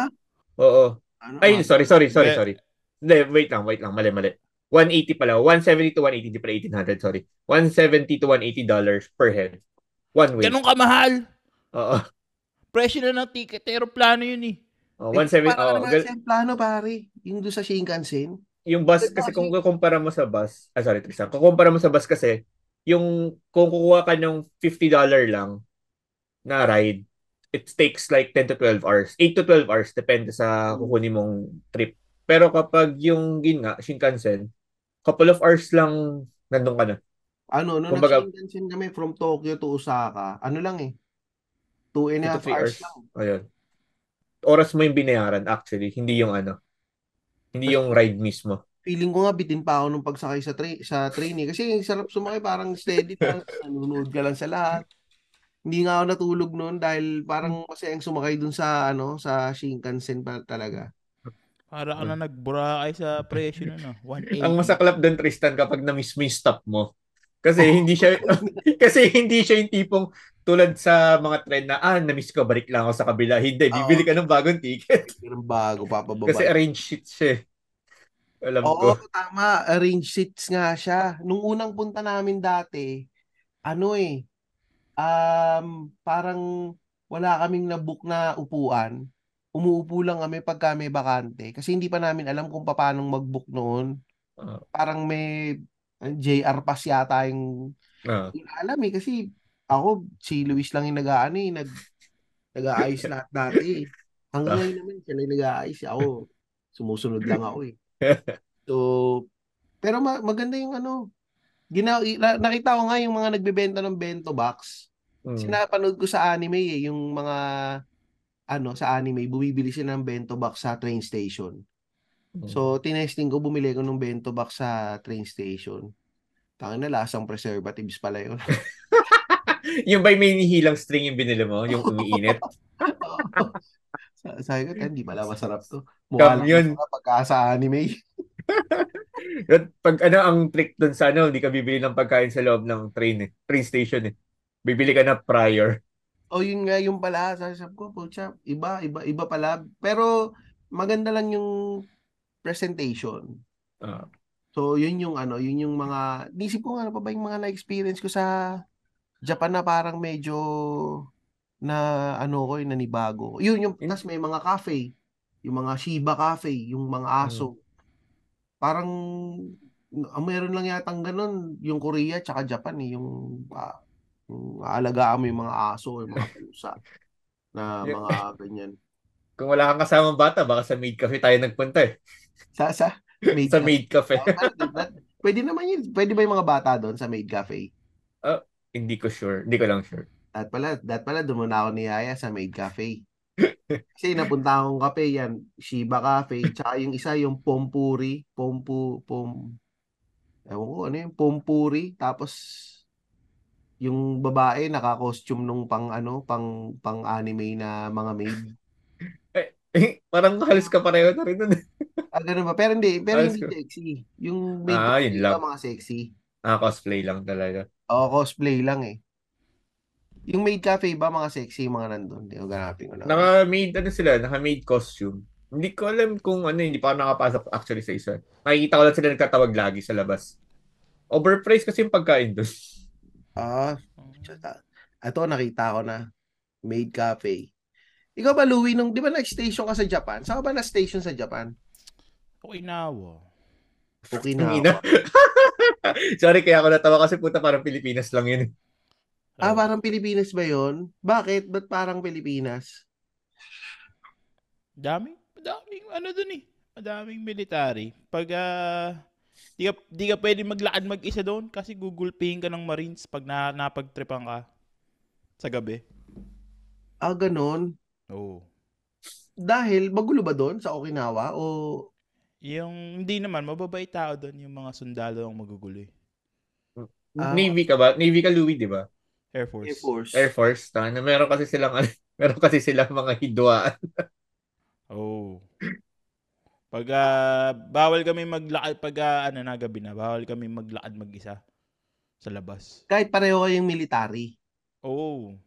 Oo. Oo. Ano, Ay, sorry, sorry, sorry, sorry. Hindi, wait lang, wait lang. Mali, mali. 180 pala. 170 to 180, hindi pala 1800, sorry. 170 to 180 dollars per head. One way. Ganun kamahal? Oo. Presyo na ng ticket. Aeroplano yun eh. Oh, 170. Oh, naman gal- plano pare. Yung doon sa Shinkansen. Yung bus, kasi kung kukumpara mo sa bus, ah sorry Tristan, kung kukumpara mo sa bus kasi, yung kung kukuha ka ng $50 lang na ride, it takes like 10 to 12 hours. 8 to 12 hours, depende sa kukunin mong trip. Pero kapag yung, yun nga, Shinkansen, couple of hours lang nandun ka na. Ano, no, Kumbaga, nag kami from Tokyo to Osaka, ano lang eh, two and a half hours, hours lang. Ayun. Oras mo yung binayaran actually, hindi yung ano, hindi yung ride mismo. Feeling ko nga bitin pa ako nung pagsakay sa train sa train eh. Kasi sarap sumakay, parang steady lang, nanonood ka lang sa lahat. Hindi nga ako natulog noon dahil parang masayang sumakay dun sa ano, sa Shinkansen pa talaga. Para ka na nagburakay sa presyo nun, no? 180. Ang masaklap doon, Tristan, kapag na-miss mo yung stop mo. Kasi oh. hindi siya kasi hindi siya yung tipong tulad sa mga trend na ah na-miss ko balik lang ako sa kabila. Hindi, bibili ka ng bagong ticket. Ng bago papababa. Kasi arrange seats siya. Eh. Alam Oo, ko. Oo, tama. Arrange seats nga siya. Nung unang punta namin dati, ano eh, um, parang wala kaming na-book na upuan umuupo lang kami pagka may bakante. Kasi hindi pa namin alam kung paano mag-book noon. Uh, Parang may uh, JR pass yata yung uh, alam eh. Kasi ako, si Luis lang yung nag-aano eh. Nag, nag-aayos lahat dati eh. Hanggang ngayon naman siya lang nag-aayos. Ako, sumusunod lang ako eh. So, pero ma- maganda yung ano, gina- nakita ko nga yung mga nagbebenta ng bento box. Mm. Sinapanood ko sa anime eh, yung mga ano sa anime, bumibili siya ng bento box sa train station. Mm. So, tinesting ko, bumili ko ng bento box sa train station. Tangin na lasang preservatives pala yun. yung by may hilang string yung binili mo, yung umiinit. Sabi ko, hindi pala masarap to. Mukha lang yun. pagka sa anime. pag ano ang trick dun sa ano, hindi ka bibili ng pagkain sa loob ng train eh, train station eh. Bibili ka na prior. O yun nga yung pala, sasabi ko, pucha, iba, iba, iba pala. Pero maganda lang yung presentation. Uh. So yun yung ano, yun yung mga, nisip ko ano pa ba yung mga na-experience ko sa Japan na parang medyo na ano ko, yung nanibago. Yun yung, tas may mga cafe, yung mga Shiba cafe, yung mga aso. Hmm. Parang, meron lang yatang ganun, yung Korea tsaka Japan eh, yung uh, aalagaan mo yung mga aso, yung mga pusa na mga ganyan. Kung wala kang kasamang bata, baka sa maid cafe tayo nagpunta eh. Sa, sa? Maid sa maid cafe. pwede naman yun. Pwede ba yung mga bata doon sa maid cafe? Uh, hindi ko sure. Hindi ko lang sure. That pala, that pala, doon muna ako ni Yaya sa maid cafe. Kasi napunta akong cafe yan, Shiba Cafe, tsaka yung isa yung Pompuri, Pompu, Pom, ewan ko, ano yung Pompuri, tapos yung babae naka-costume nung pang ano, pang pang anime na mga maid. Eh, eh parang halos ka pareho na rin nun. ah, ganun ba? Pero hindi, pero hindi sexy. Yung maid ah, yun lang. mga sexy. Ah, cosplay lang talaga. Oo, cosplay lang eh. Yung maid cafe ba mga sexy mga nandun? Hindi ko ganapin ko na. Naka-maid, ano sila? Naka-maid costume. Hindi ko alam kung ano, hindi pa ako nakapasok actually sa isa. Nakikita ko lang sila nagtatawag lagi sa labas. Overpriced kasi yung pagkain doon. Ah, ito nakita ko na. Maid Cafe. Ikaw ba, Louie, nung di ba nag-station ka sa Japan? Saan ka ba na-station sa Japan? Okinawa. Okinawa. Sorry, kaya ako natawa kasi puta parang Pilipinas lang yun. Ah, Oo. parang Pilipinas ba yon? Bakit? Ba't parang Pilipinas? Daming, daming ano dun eh. Madaming military. Pag ah, di ka, di ka pwede maglakad mag-isa doon kasi gugulpihin ka ng Marines pag na, napagtripan ka sa gabi. Ah, ganon. Oo. Dahil, magulo ba doon sa Okinawa? O, Yung hindi naman, mababait tao doon yung mga sundalo ang magugulo eh. Ah. Navy ka ba? Navy ka, Louis, di ba? Air Force. Air Force? Air Force. Tana, meron kasi silang, meron kasi silang mga hidwaan. Oh. Pag ah, bawal kami maglakad pag ah, ano na gabi na, bawal kami maglakad mag-isa sa labas. Kahit pareho kayong military. Oo.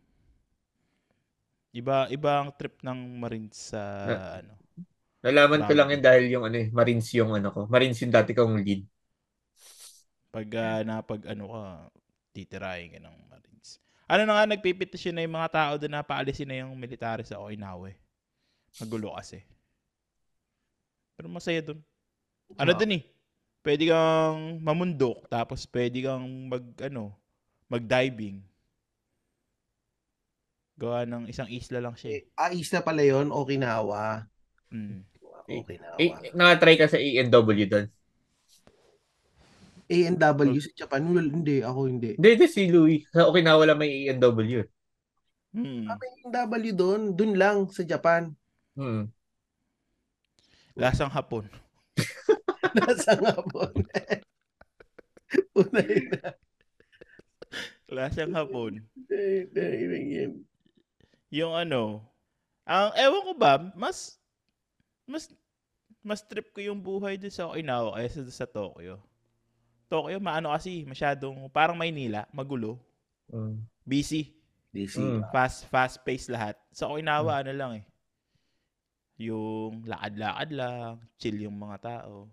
Iba iba ang trip ng Marines sa ano. Nalaman ko lang yun dahil yung ano eh, Marines yung ano ko. Marines yung dati kong lead. Pag ah, napag ano ka, titirahin ka ng Marines. Ano na nga, nagpipetisyon na yung mga tao doon na paalisin na yung military sa Okinawa eh. Magulo kasi. Pero masaya doon. Ano Wow. dun eh? Pwede kang mamundok, tapos pwede kang mag, ano, mag-diving. Gawa ng isang isla lang siya eh. Eh, ah, isla pala yun, Okinawa. Mm. Okinawa. Eh, nakatry ka sa ENW doon. ANW sa Japan? Well, hindi, ako hindi. Hindi, hindi si Louis. Sa Okinawa lang may ENW. Hmm. Ah, may ANW doon. Doon lang, sa Japan. Hmm. Lasang hapon. Nasa nga po. Unay na. Lasang hapon. Yung ano, ang ewan ko ba, mas mas mas trip ko yung buhay doon sa Okinawa kaysa sa Tokyo. Tokyo, maano kasi, masyadong, parang Maynila, magulo, Hmm. busy, DC. Mm. fast, fast pace lahat. Sa Okinawa, ano lang eh, yung lakad-lakad lang, chill yung mga tao.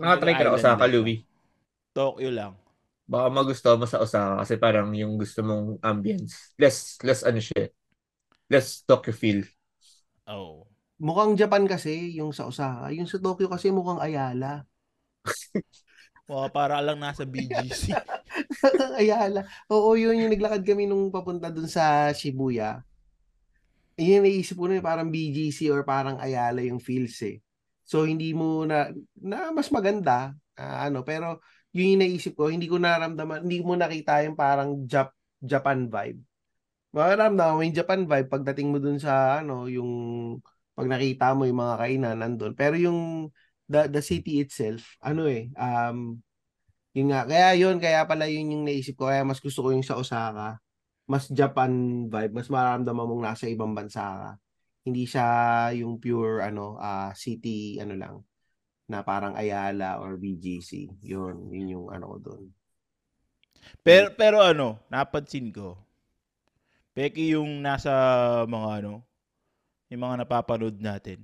Nakatry ka na Island Osaka, Louis. Tokyo lang. Baka magustuhan mo sa Osaka kasi parang yung gusto mong ambience. Less, less ano siya. Less Tokyo feel. Oh. Mukhang Japan kasi, yung sa Osaka. Yung sa Tokyo kasi mukhang Ayala. Mga para lang nasa BGC. Ayala. Oo, yun yung naglakad kami nung papunta dun sa Shibuya. Yun naisip ko na parang BGC or parang Ayala yung feels eh. So hindi mo na, na mas maganda, ah, ano, pero yun yung naisip ko, hindi ko naramdaman, hindi mo nakita yung parang Jap, Japan vibe. Makaramdaman mo yung Japan vibe pagdating mo dun sa, ano, yung pag nakita mo yung mga kainan nandun. Pero yung the, the city itself, ano eh, um, yun nga, kaya yun, kaya pala yun yung naisip ko, kaya mas gusto ko yung sa Osaka, mas Japan vibe, mas maramdaman mong nasa ibang bansa ka. Hindi siya yung pure, ano, ah, city, ano lang, na parang Ayala or BGC. Yun, yun yung ano ko doon. Pero pero ano, napansin ko. Peki yung nasa mga ano, yung mga napapanood natin.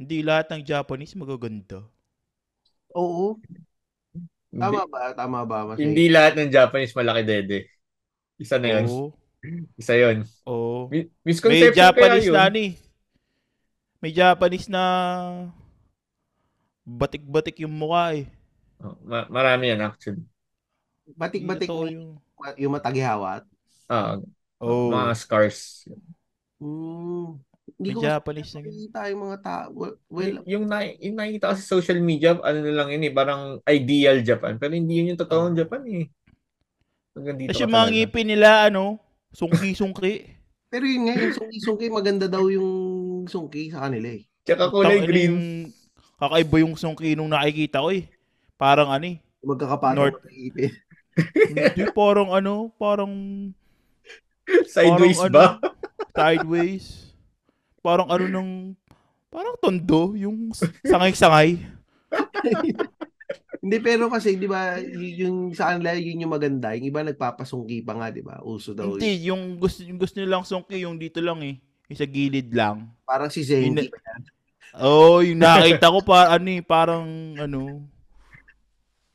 Hindi lahat ng Japanese magaganda. Oo, tama ba? Tama ba? Mas hindi lahat ng Japanese malaki dede. Isa na yun. Oo. Isa yun. Oo. Mi- May Misconception kaya Japanese yun. na. May Japanese na batik-batik yung mukha eh. Oh, ma- marami yan actually. Batik-batik mo yung... yung matagihawat. Ah, Oh, mga scars. Hmm, hindi may ko Japanese na nakikita yung mga tao. Well, Y- yung, na, yung nakikita kasi sa social media, ano na lang yun eh, parang ideal Japan. Pero hindi yun yung totoong Oh. Japan eh. Hanggang dito Tapos ka mga talaga. ngipin nila, ano, sungki-sungki. pero yun nga, yung sungki-sungki, maganda daw yung sungki sa kanila eh. Tsaka kulay Tangina green. Yung, kakaiba yung sungki nung nakikita ko eh. Parang ano eh. Magkakapatong North. ng ipin. Hindi, parang ano, parang Sideways parang ba? Ano, sideways. Parang ano nung, parang tondo, yung sangay-sangay. Hindi, pero kasi, di ba, yung sa kanila, yun yung maganda. Yung iba nagpapasungki pa nga, di ba? Uso daw. yun. Hindi, yung gusto, yung gusto nilang sungki, yung dito lang eh. Yung sa gilid lang. Parang si Zengi. Oh, yung nakita ko pa ano eh, parang ano,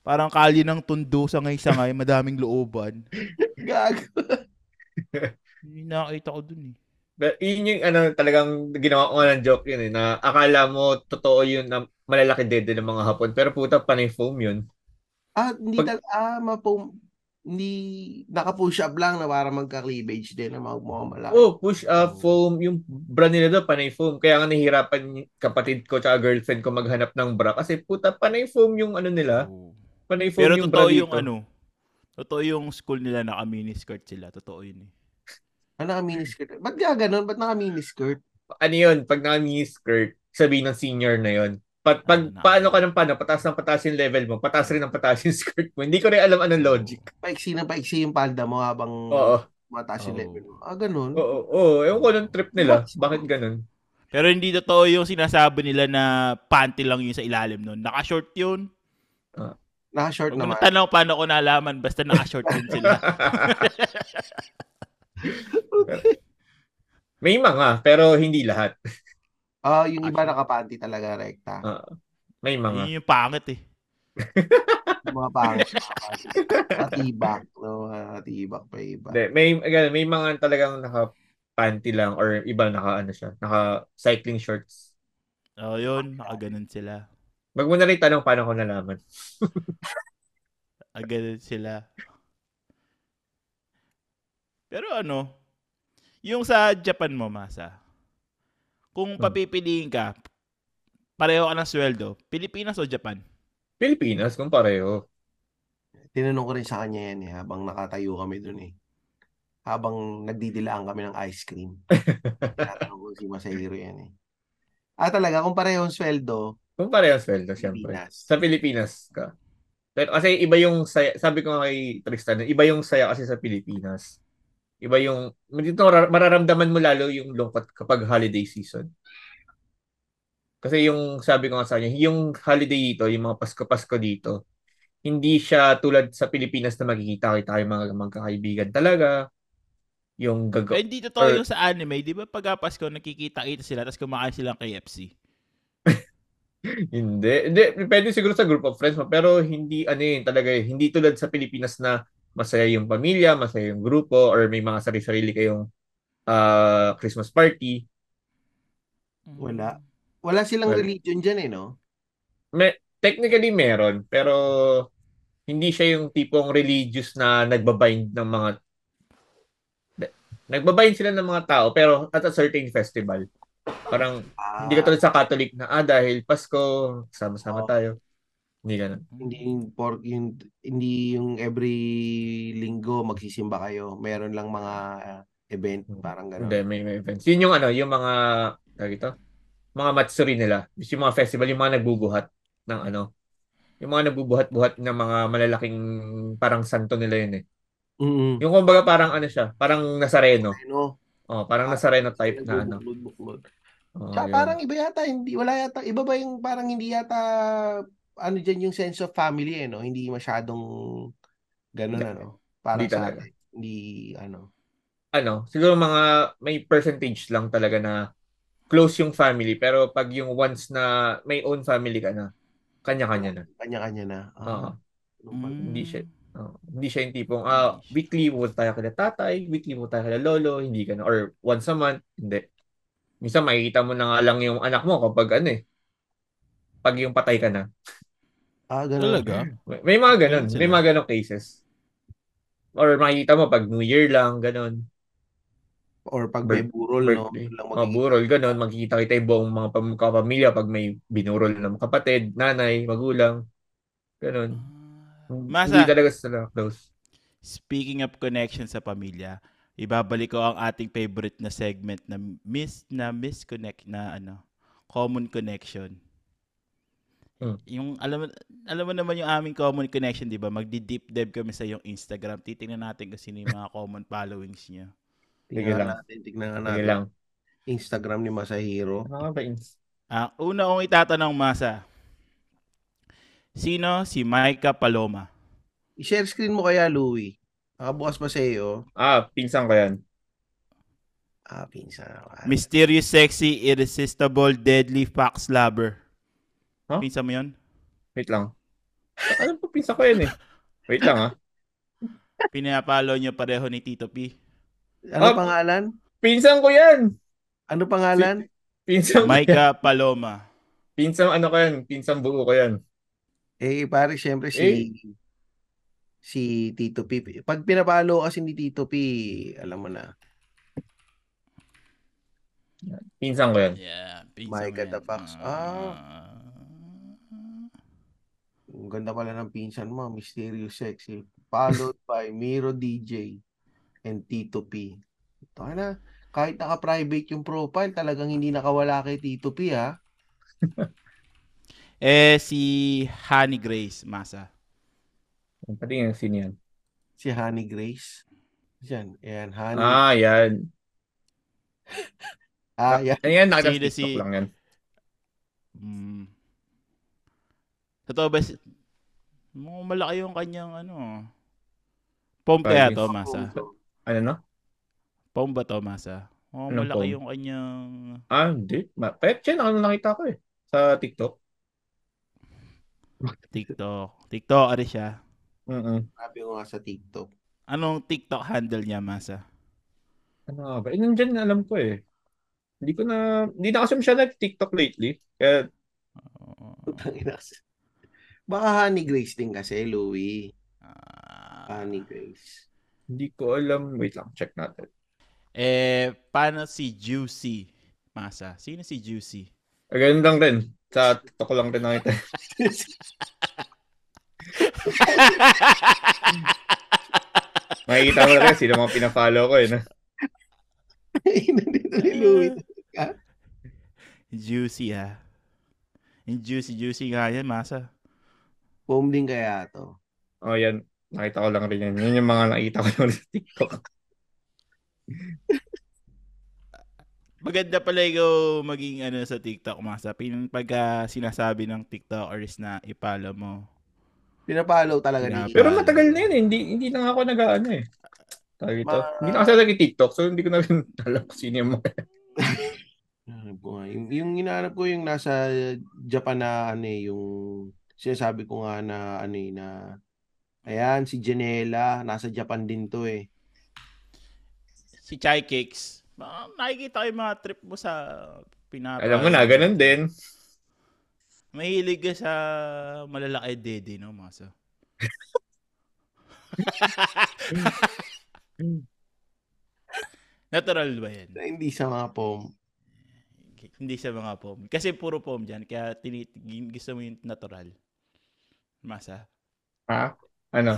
parang kalye ng tundo sangay-sangay, madaming looban. Gago. Yung nakita ko dun eh. But yun yung ano, talagang ginawa ko nga ng joke yun eh, na akala mo totoo yun na malalaki dede ng mga hapon, pero puta panay foam yun. Ah, hindi Pag- tal ah, mapo hindi naka-push up lang na para magka-cleavage din na magmukhang malaki. Oh, push up foam, yung bra nila doon panay foam. Kaya nga nahihirapan kapatid ko tsaka girlfriend ko maghanap ng bra kasi puta panay foam yung ano nila, panay foam Pero yung bra totoo dito. yung ano, totoo yung school nila naka miniskirt sila. Totoo yun eh. Ah, naka-miniskirt. Ba't nga ganun? Ba't naka-miniskirt? Ano yun, pag naka skirt, sabihin ng senior na yun. Pag, pag Ah, paano ka ng paano, pataas ng pataas yung level mo, pataas rin ng pataas yung skirt mo. Hindi ko rin alam anong logic. Paiksi na paiksi yung palda mo habang Oo. mataas yung Oo. level mo. Ah, ganun. Oo, oo. Ewan ko ng trip nila. Bakit ganun? Pero hindi totoo yung sinasabi nila na panty lang yun sa ilalim nun. Naka-short yun. Naka-short Huwag naman. na tanong paano ko nalaman. Basta naka-short din sila. May mga, pero hindi lahat. Ah, yung iba naka-panty talaga, rekta. Ah, may mga. Yun yung pangit eh. Yung mga pangit. Matibak. No, matibak pa iba. Hindi, may, again, may mga talagang naka-panty lang or iba naka, ano siya, naka-cycling shorts. Oo, yun. Nakaganon sila. Wag mo na rin tanong paano ko nalaman. Aganon sila. Pero ano, yung sa Japan mo, Masa, kung Hmm. papipiliin ka, pareho ka ng sweldo, Pilipinas o Japan? Pilipinas, kung pareho. Tinanong ko rin sa kanya yan eh, habang nakatayo kami dun eh. Habang nagdidilaan kami ng ice cream. Tinatanong ko si Masahiro yan eh. Ah, talaga, kung pareho ang sweldo, Kung pareho ang sweldo. Pilipinas. Sa Pilipinas ka. Pero kasi iba yung saya, sabi ko nga kay Tristan, iba yung saya kasi sa Pilipinas. Iba yung, dito marar- mararamdaman mo lalo yung lungkot kapag holiday season. Kasi yung sabi ko nga sa kanya, yung holiday dito, yung mga Pasko-Pasko dito, hindi siya tulad sa Pilipinas na magkikita-kita yung mga magkakaibigan talaga. Yung Eh, gagaw. hindi totoo Or- yung sa anime. Di ba pag Pasko, nakikita-kita sila tapos kumakain silang KFC? Hindi. Hindi. Pwede siguro sa group of friends mo. Pero hindi, ano yun, talaga, eh, hindi tulad sa Pilipinas na masaya yung pamilya, masaya yung grupo, or may mga sarili-sarili kayong ah, Christmas party. Wala. Wala silang Well- religion dyan eh, no? May, technically meron, pero hindi siya yung tipong religious na nagbabind ng mga nagbabind sila ng mga tao pero at a certain festival. Parang Ah, hindi ka tulad sa Catholic na ah dahil Pasko, sama-sama Oo. tayo. Hindi ganun. hindi yung pork yung hindi yung every linggo magsisimba kayo. Meron lang mga uh, event parang gano'n. Hindi, may, may events. Yun yung ano, yung mga, tawag ito, mga matsuri nila. Yung mga festival, yung mga nagbubuhat ng ano, yung mga nagbubuhat-buhat ng mga malalaking parang santo nila yun eh. Mm. Yung kumbaga parang ano siya, parang Nazareno. Ano? Oh, parang Nazareno type na ano. Buklod-buklod. Oh, Tsaka yun. parang iba yata, hindi, wala yata, iba ba yung parang hindi yata, ano dyan yung sense of family eh, no? Hindi masyadong ganun, ano? Hindi sa talaga. atin. Hindi, ano. ano, siguro mga may percentage lang talaga na close yung family. Pero pag yung once na may own family ka na, kanya-kanya na. Kanya-kanya na. Oo. Ano pala? Mm. Hindi siya. Oh, hindi siya yung tipong, ah, weekly pumunta tayo kila tatay, weekly pumunta tayo kila lolo, hindi ka na. Or once a month, hindi. Minsan makikita mo na nga lang yung anak mo kapag ano eh, pag yung patay ka na. Ah, ganun. Talaga? May, may mga ganun, may mga ganun cases. Or makikita mo pag New Year lang, ganun. Or pag may burol, no? birthday. Doon lang Mga magiging- burol, ganun. Magkikita-kita yung buong mga pam- kapamilya pag may binurol ng kapatid, nanay, magulang. Ganun. Masa, Hindi talaga sila close. Speaking of connection sa pamilya, ibabalik ko ang ating favorite na segment na miss na misconnect na ano, common connection. Hmm. Yung alam alam mo naman yung aming common connection, 'di ba? Magdi-deep dive kami sa yung Instagram. Titingnan natin kung sino yung mga common followings niya. Tingnan lang. natin, Sige natin. lang. Instagram ni Masahiro. Ano ba? Ah, una kong itatanong Masa. Sino si Maika Paloma? I-share screen mo kaya, Louie. Nakabukas pa sa iyo. Ah, pinsan ko yan. Ah, pinsan. Ah, Mysterious, sexy, irresistible, deadly, fox lover. Huh? Pinsan mo 'yon? Wait lang. Ano po pinsan ko yan eh? Wait lang ah. Pinapalo niyo pareho ni Tito P. Ano Ah, pangalan? Pinsan ko yan. Ano pangalan? Pinsan Micah Paloma. Pinsan ano ko yan, pinsan buo ko yan. Eh, pare, syempre si Eh. si Tito P. Pag pinapalo kasi ni Tito P, alam mo na. Pinsan ko yan. Yeah. Micah the Fox. Ah. Ang ganda pala ng pinsan mo, Mysterious Sexy. Followed by Miro DJ and Tito P. Ito na, kahit naka-private yung profile, talagang hindi nakawala kay Tito P, ha? Eh, si Honey Grace Masa. Pati yung sino yan. Si Honey Grace. Yan, yan, Honey. Ah, yan. Ah, yan. Ayan, nakita si- TikTok lang yan. Mm. Totoo ba si... Mukhang malaki yung kanyang ano. Pom kaya to, Masa? Ano no? Pom ba to, Masa? Mukhang Anong malaki pom? yung kanyang... Ah, hindi. Ma- Pet siya, nakita nakita ko eh. Sa TikTok. TikTok. TikTok, ano siya? Mm Sabi ko nga sa TikTok. Anong TikTok handle niya, Masa? Ano ba? Eh, nandyan na alam ko eh. Hindi ko na, hindi na kasi siya nag-TikTok lately. Kaya, kasi. Baka Honey Grace din kasi, Louie. Ah, Honey Grace. hindi ko alam. Wait lang, check natin. eh, paano si Juicy, Masa? Sino si Juicy? Ah, ganun lang din. Sa TikTok ko lang din nakita. Makikita na rin sino mga pinafollow ko eh. No? Nandito ni Louie. Juicy, ha? Yung juicy, juicy nga yan, Masa. Foam din kaya to. Oh, yan. Nakita ko lang rin yan. Yun yung mga nakita ko lang sa TikTok. Maganda pala ikaw maging ano sa TikTok, Masa. Pagka sinasabi ng TikTokers na ipalo mo. Pinapollow talaga Pinapa- ni Pero matagal na yun eh. Hindi, hindi na ako nag-ano eh. Tawag ito. Ma- Hindi na kasi nag-TikTok so hindi ko na rin alam kung sino yung mga. Yung, yung hinahanap ko yung nasa Japan na ano eh, yung sinasabi ko nga na ano eh, na ayan, si Janela, nasa Japan din to eh. Si Chai Cakes. Nakikita ko yung mga trip mo sa pinapa. Alam mo na, ganun din. Mahilig ka sa malalaki dede, no, Masa? Natural ba yan? Hindi sa mga pom. Hindi sa mga pom. Kasi puro pom dyan. Kaya tinit gusto mo yung natural. Masa? Ha? Ano?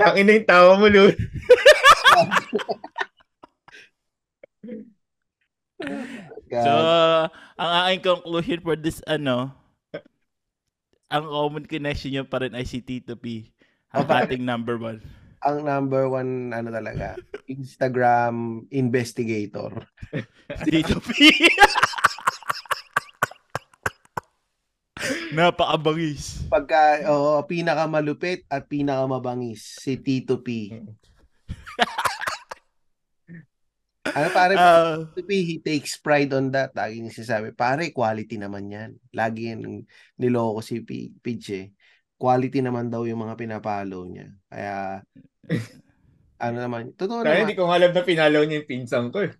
Tangin na yung tawa mo, Lu. So, ang aking conclusion for this, ano, ang common connection niya pa rin ay si Tito P. Ang ating number one. ang number one ano talaga, Instagram investigator. Tito P. Napakabangis. Pagka oo, pinakamalupit at pinakamabangis si Tito P. ano pare, Ah, Tito P, he takes pride on that. Lagi niya sinasabi, pare, quality naman yan. Lagi yan niloko si P- Pidge eh. Quality naman daw yung mga pinapalo niya. Kaya, ano naman, totoo Kaya naman. hindi ko nga alam na pinalaw niya yung pinsan ko eh.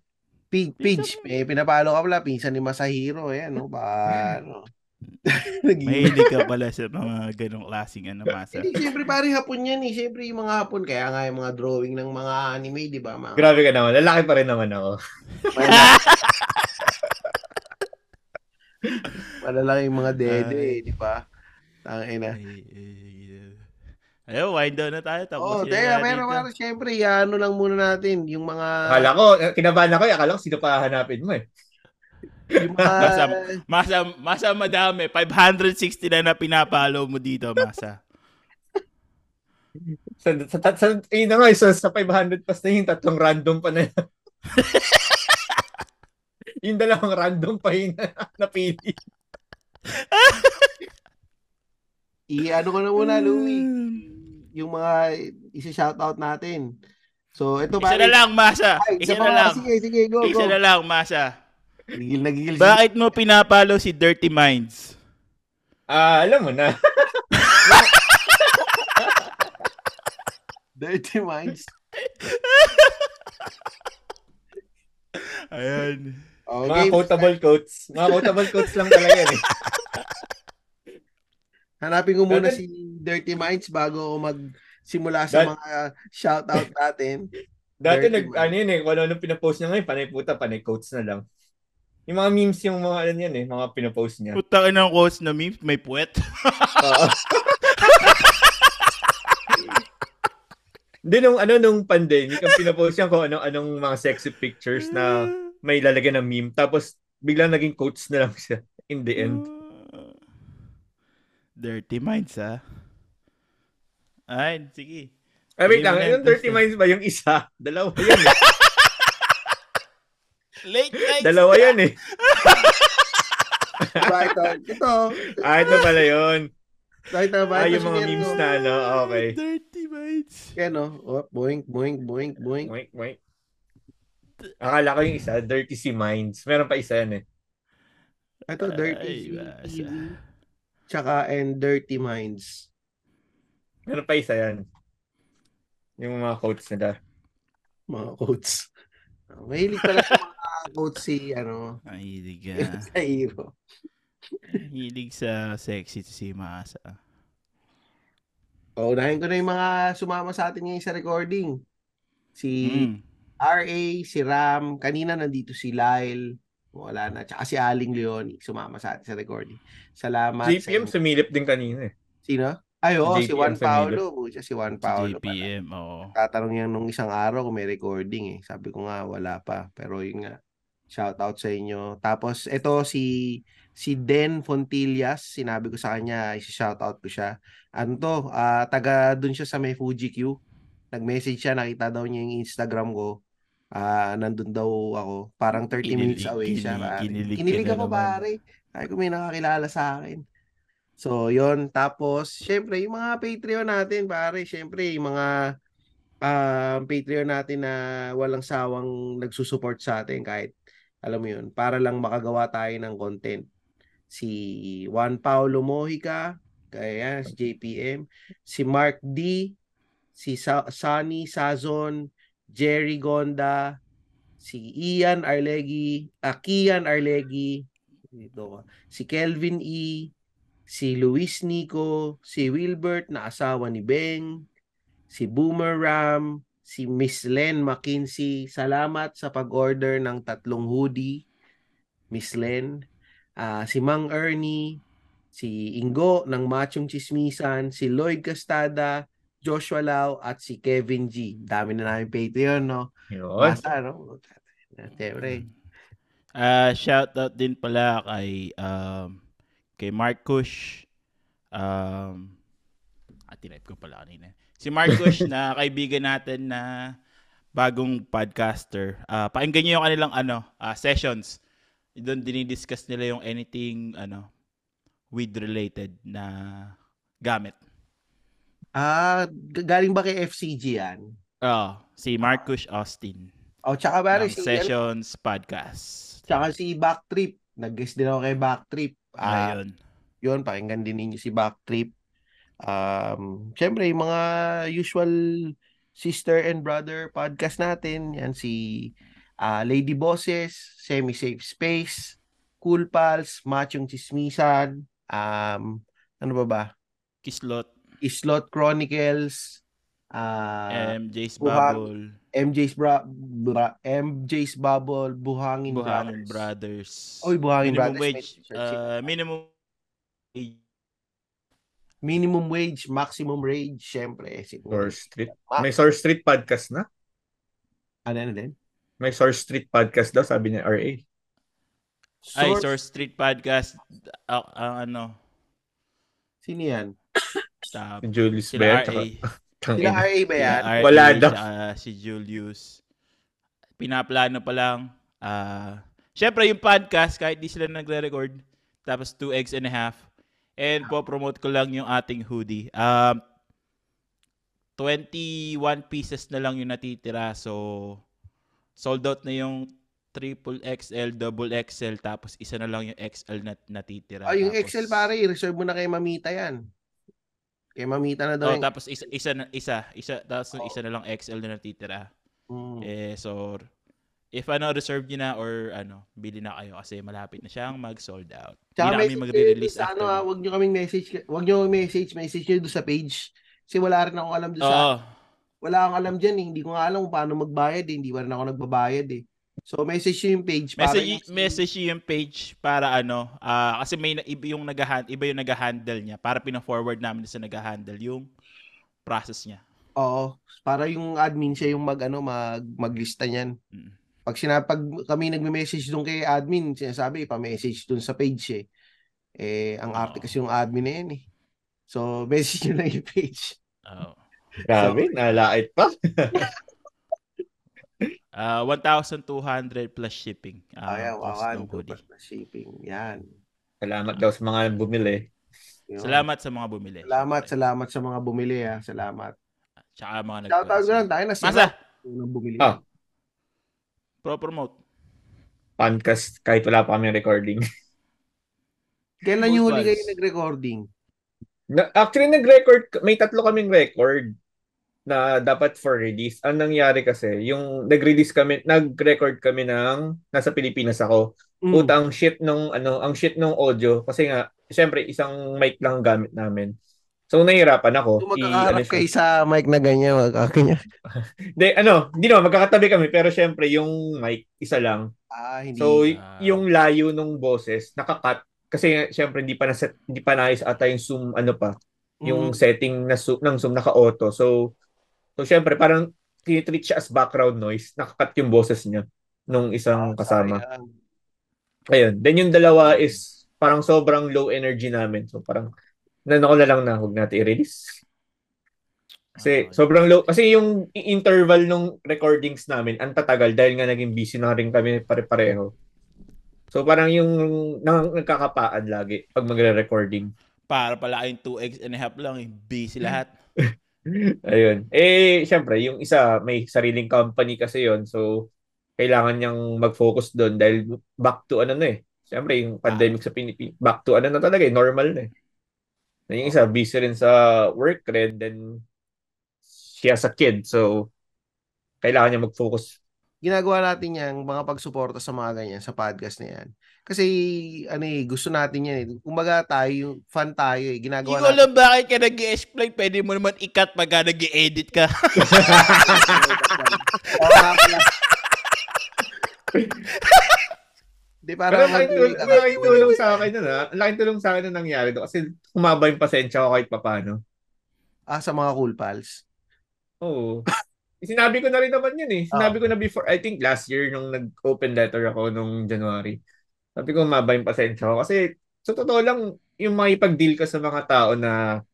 Pidge, Pidge, eh, pinapalo ka pala, pinsan ni Masahiro, eh, ano, ba, ano. Mahilig ka pala sa mga ganong klaseng ano, masa. Hindi, siyempre pare hapon yan eh. Siyempre yung mga hapon, kaya nga yung mga drawing ng mga anime, di ba? Mga, Grabe ka naman. Lalaki pa rin naman ako. malalaki yung mga dede, eh, di ba? Tangina. Ay, ay, Ayun, wind down na tayo. Oo, oh, Tapos teka, pero pero siyempre, ano lang muna natin, yung mga, Akala ko, kinabahan ako, eh. akala ko sino pa hahanapin mo eh. yung mga, Masa, masa madami. 560 na na pinapalo mo dito, Masa. Sa, sa, sa, sa, yun na nga, sa, sa 500 plus na yung tatlong random pa na yan. yung dalawang random pa yung napili. i-ano ko na muna, Louie, yung mga isi-shoutout natin. So, ito Isa na lang, Masa. Ay, Isa pa na lang. Sige, sige, go, Isa go. na lang, Masa. Nagigil, nagigil. Bakit mo pinapalo si Dirty Minds? Ah, alam mo na. Dirty Minds. Ayan. Oh, Mga quotable quotes. Mga quotable quotes lang talaga yan eh. Hanapin ko muna Dati- si Dirty Minds bago ako magsimula sa mga shoutout natin. Dati Dirty nag, man. ano yun eh, kung ano pinapost niya ngayon, panay puta, panay quotes na lang. Yung mga memes yung mga ano yan eh, mga pinapost niya. Putang ina ng quotes na memes, may puwet. Oo. Hindi nung ano nung pandemic, ang pinapost niya kung anong anong mga sexy pictures na may lalagyan ng meme. Tapos biglang naging quotes na lang siya in the end. Dirty Minds, ha? Ay, sige. Ay, wait lang, na yung 30 minds ba? Yung isa? Dalawa yan eh. Late night. Dalawa yan eh. Diba ito? Ito. Ah, ito pala yun. Ba? Ah, yung mga memes na ano, okay. Dirty Minds. Yan o. Oh, boink, boink, boink, boink. Wait, wait. Akala ko yung isa, Dirty Si Minds. Meron pa isa yan eh. Ito, Dirty basa. Tsaka and Dirty Minds. Meron pa isa yan. Yung mga quotes nila. Mga quotes. Mahilig pala sa mga quotes si, ano, Mahilig ka. sa hero. Hilig sa sexy si Masa. O, unahin ko na yung mga sumama sa atin ngayon sa recording. Si Mm. RA, si Ram, kanina nandito si Lyle, wala na, tsaka si Aling Leoni, sumama sa atin sa recording. Salamat. JPM sa sumilip din kanina eh. Sino? Ay, oo, si Juan Paulo. Bucha si Juan pala. JPM, oo. Tatanong niya nung isang araw kung may recording eh. Sabi ko nga, wala pa. Pero yun nga, shout out sa inyo. Tapos, ito si si Den Fontillas, sinabi ko sa kanya, isi-shout out ko siya. Ano to, ah, taga dun siya sa may Fuji Q. Nag-message siya, nakita daw niya yung Instagram ko. Ah, nandun daw ako. Parang 30 minutes Kinilig- away siya. kinilig- pare. kinilig ka Kinilig na ako, naman. pare. Ay, kung may nakakilala sa akin. So, yon Tapos, syempre, yung mga Patreon natin, pare, syempre, yung mga um, Patreon natin na walang sawang nagsusupport sa atin kahit, alam mo yun, para lang makagawa tayo ng content. Si Juan Paulo Mojica, kaya si JPM, si Mark D, si Sa- Sunny Sazon, Jerry Gonda, si Ian Arlegi, ah, Kian Arlegi, ito, si Kelvin E, si Luis Nico, si Wilbert na asawa ni Beng, si Boomer Ram, si Miss Len McKinsey. Salamat sa pag-order ng tatlong hoodie, Miss Len. Ah, si Mang Ernie, si Ingo ng Machong Chismisan, si Lloyd Castada, Joshua Lau, at si Kevin G. Dami na namin Patreon, no? Yun. Basta, no? Siyempre. Ah, shout out din pala kay um kay Markush. Um ah, tinype ko pala kanina. Si Markush na kaibigan natin na bagong podcaster. Ah, pakinggan niyo yung kanilang ano, ah, sessions. Doon dinidiscuss nila yung anything ano weed related na gamit. Ah, galing ba kay FCG yan? Oh, si Markush Austin. O, tsaka ba si, Sessions Podcast. tsaka si Backtrip. Nag-guest din ako kay Backtrip. Ah, Ayun. yun, pakinggan din ninyo si Backtrip. Um, syempre, yung mga usual sister and brother podcast natin, yan si ah, Lady Bosses, Semi Safe Space, Cool Pals, Machong Chismisan, um, ano ba ba? Kislot, Islot Chronicles, ah, MJ's Buhang- Bubble, MJ's bra, bra MJ's Bubble, Buhangin, Buhangin Brothers. Brothers. Oy, Buhangin minimum Brothers. wage, uh, minimum wage. minimum wage, maximum rage, syempre. Siguro. Source Street. Ah. May Source Street podcast na? Ano, ano din? May Source Street podcast daw, sabi ni RA. Ay, Source- Source Street Podcast, ah, ang ano, Sino yan? Sa Si Julius sila Bear. RA. Tsaka, Sila RA ba yan? Sila RA, Wala daw. tsaka si Julius. Pinaplano pa lang. Ah, Siyempre, yung podcast, kahit di sila nagre-record, tapos two eggs and a half. And po promote ko lang yung ating hoodie. Um, 21 pieces na lang yung natitira. So, sold out na yung triple XL, double XL, tapos isa na lang yung XL na natitira. Ah, yung tapos, XL pare, reserve mo na kay Mamita yan. Kay Mamita na daw. Oh, yung- tapos isa, isa, na, isa, isa, tapos yung isa na lang XL na natitira. Mm. Eh, so, if ano, reserve nyo na or ano, bili na kayo kasi malapit na siyang mag-sold out. Hindi Tsaka na kami magre-release sa after. ano, ah, wag nyo kaming message, wag nyo message, message nyo doon sa page. Kasi wala rin akong alam doon sa, Oo. wala akong alam dyan eh. Hindi ko nga alam kung paano magbayad eh. Hindi pa rin ako nagbabayad eh. So message yung page. para Message, yung- message nyo yung page para ano, ah, kasi may iba yung nag iba yung nag-handle niya para pina-forward namin sa nag-handle yung process niya. Oo. Para yung admin siya yung mag, ano, mag, maglista niyan. Mm. Pag sinapag kami nagme-message doon kay admin, sinasabi, pa-message doon sa page eh. Eh, ang arte Oo. kasi yung admin na yan eh. So, message nyo lang yung page. Oo. Grabe, nalait pa. Ah, 1,200 plus shipping. ah, Ayan, cost wawan. ng hoodie. Shipping. Yan. Salamat daw sa mga bumili. Yun. Salamat sa mga bumili. Salamat, salamat sa mga bumili ah. Salamat. Tsaka mga nag Shoutout ko lang tayo na Masa, Nang bumili. Ah. pro-promote. Podcast kahit wala pa kami recording. Kailan yung huli kayo nag-recording? Na, actually, nag-record, may tatlo kaming record na dapat for release. Ang nangyari kasi, yung nag-release kami, nag-record kami ng, nasa Pilipinas ako. Mm. Puta, ang shit nung, ano, ang shit nung audio. Kasi nga, syempre, isang mic lang gamit namin. So, nahihirapan ako. Kung magkakaharap ano kayo sa mic na ganyan, magkakanya. Hindi, ano, hindi naman, magkakatabi kami, pero syempre, yung mic, isa lang. Ah, hindi. So, y- Ah. yung layo nung boses, nakakat. Kasi syempre, hindi pa, naset, hindi pa naayos ata yung zoom, ano pa, yung Mm. setting na zoom, ng zoom naka-auto. So, so syempre, parang tinitreat siya as background noise. Nakakat yung boses niya nung isang Ah, kasama. sayang. Ayun. Then yung dalawa is parang sobrang low energy namin. So, parang, nano ko na lang na huwag natin i-release. Kasi Ah, sobrang low. Kasi yung interval nung recordings namin, ang tatagal dahil nga naging busy na rin kami pare-pareho. So parang yung nang, nagkakapaan lagi pag magre-recording. Para pala kayong 2x and a half lang. eh. Busy lahat. Ayun. Eh, syempre, yung isa may sariling company kasi yon So, kailangan niyang mag-focus doon dahil back to ano na eh. Syempre, yung pandemic sa Pilipinas, back to ano na talaga eh, normal na eh. Na yung isa, busy rin sa work rin, then she has a kid. So, kailangan niya mag-focus. Ginagawa natin yan, mga pagsuporta sa mga ganyan, sa podcast na yan. Kasi, ano eh, gusto natin yan eh. Kumbaga tayo, fan tayo eh. Hindi Ginagawa ko alam bakit ka nag explain Pwede mo naman i-cut pagka nag edit ka. Di para Pero ang laking tulong, laking tulong sa akin nun ha. Ang laking tulong sa akin na nangyari doon. Kasi humaba yung pasensya ko kahit papano. Ah, sa mga cool pals. Oo. Sinabi ko na rin naman yun eh. Sinabi ko na before, I think last year nung nag-open letter ako nung January. Sabi ko humaba yung pasensya ko. Kasi sa totoo lang, yung makipag-deal ka sa mga tao na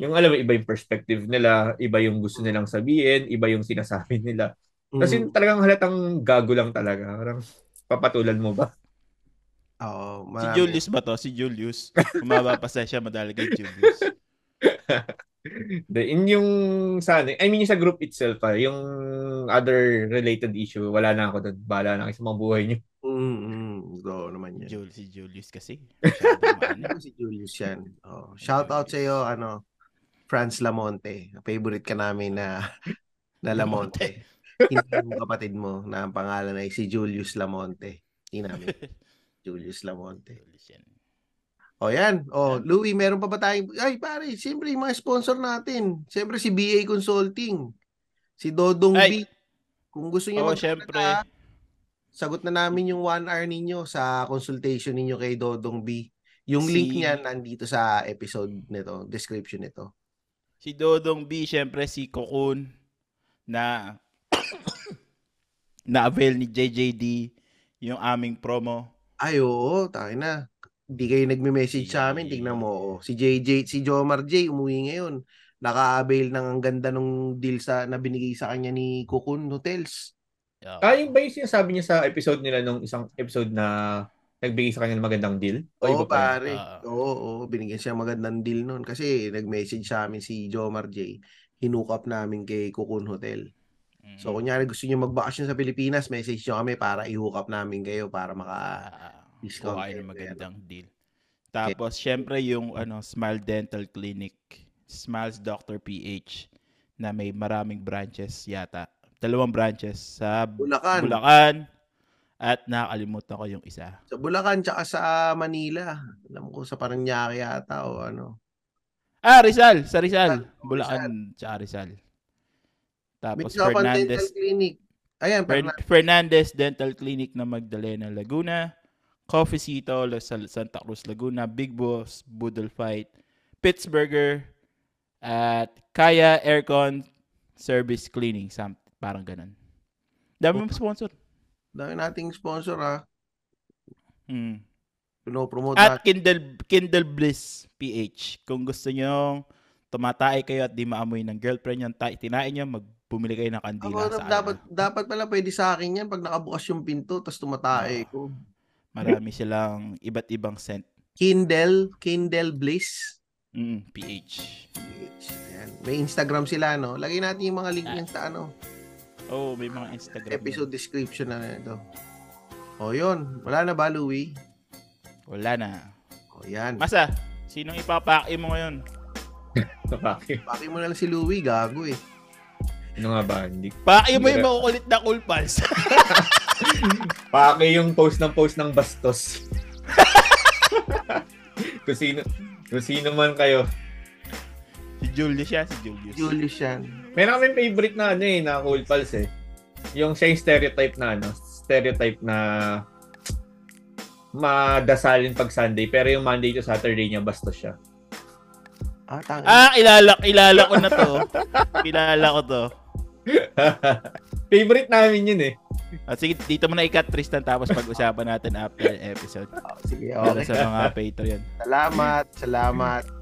yung alam mo, iba yung perspective nila, iba yung gusto nilang sabihin, iba yung sinasabi nila. Kasi Mm. talagang halatang gago lang talaga. Parang papatulan mo ba? Oo, si marami. Julius ba to? Si Julius. Kumaba pa siya madali kay Julius. The, in yung sa ano, I mean yung sa group itself ah, yung other related issue, wala na ako doon. Bahala na kayo sa mga buhay niyo. Mm, mm. Oo naman yan. Jul, si Julius kasi. Ano si Julius yan? Oh, shout out sa iyo ano, Franz Lamonte. Favorite ka namin na na Lamonte. Hindi yung kapatid mo na ang pangalan ay si Julius Lamonte. Hindi namin. Julius Lamonte. Julius yan. O yan. O, Louie, meron pa ba tayong... Ay, pare, siyempre yung mga sponsor natin. Siyempre si BA Consulting. Si Dodong Ay. B. Kung gusto niyo Oo, magsalita, syempre. Sagot na namin yung one hour ninyo sa consultation ninyo kay Dodong B. Yung Si- link niya nandito sa episode nito, description nito. Si Dodong B, syempre si Cocoon na na-avail ni JJD yung aming promo. Ay, oo, tayo na. Hindi kayo nagme-message sa amin, tignan mo. Oh. Si JJ, si Jomar J, umuwi ngayon. Naka-avail ng ang ganda nung deal sa na binigay sa kanya ni Cocoon Hotels. Yeah. Ah, yung ba yung sinasabi niya sa episode nila nung isang episode na nagbigay sa kanya ng magandang deal? Oo, yun? pare. Ah. Oo, oo, binigyan siya magandang deal noon kasi nag-message sa amin si Jomar J. Hinook up namin kay Cocoon Hotel. So, kunyari gusto nyo magbakasyon sa Pilipinas, message nyo kami para i-hook up namin kayo para maka Ah, discount ng magandang deal. Tapos, syempre, yung ano, Smile Dental Clinic, Smiles Dr. PH, na may maraming branches yata. Dalawang branches sa Bulacan. Bulacan at nakakalimutan ko yung isa. Sa Bulacan tsaka sa Manila. Alam ko sa Paranaque yata o ano. Ah, Rizal. Sa Rizal. Rizal. Bulacan tsaka Rizal. Tapos Mitsapan Dental Fernandez. Clinic. Ayan, Fern- Fernandez. Fernandez Dental Clinic na Magdalena, Laguna. Coffeecito sa Santa Cruz, Laguna. Big Boss, Boodle Fight. Pittsburgher. At Kaya Aircon Service Cleaning. Some, parang ganun. Dami mong sponsor. Dami nating sponsor ha. Hmm. Pinopromote At natin. Kindle, Kindle Bliss PH. Kung gusto nyo tumatay kayo at di maamoy ng girlfriend ta- tinain nyo, magbumili kayo ng Ako, kandila sa dapat, ano. dapat pala pwede sa akin yan pag nakabukas yung pinto tapos tumatae Ah. ko. Marami silang iba't ibang scent. Kindle, Kindle Bliss. Mm, PH. Ayan. May Instagram sila, no? Lagay natin yung mga link yan sa ano, Oh, may mga Instagram. episode description na ito. O, yun. Wala na ba, Louie? yan. Wala na. O, yan. Masa, sinong ipapaki mo ngayon? Bakit? Paki mo na lang si Louie, gago eh. Ano nga ba? Hindi. Paki mo yung makukulit na cool pals. Pake yung post ng post ng bastos. kung sino, kung sino man kayo. si Julius siya, si Julius. Julius yan. Meron kami favorite na ano eh, na cool pals eh. Yung siya yung stereotype na ano, stereotype na madasalin pag Sunday, pero yung Monday to Saturday niya bastos siya. Ah, tangin. Ah, kilala, kilala ko na to. kilala ko to. favorite namin yun eh. At sige, dito mo na ikat Tristan tapos pag-usapan natin after episode. Ah, sige, Para okay. sa mga Patreon. Salamat, salamat.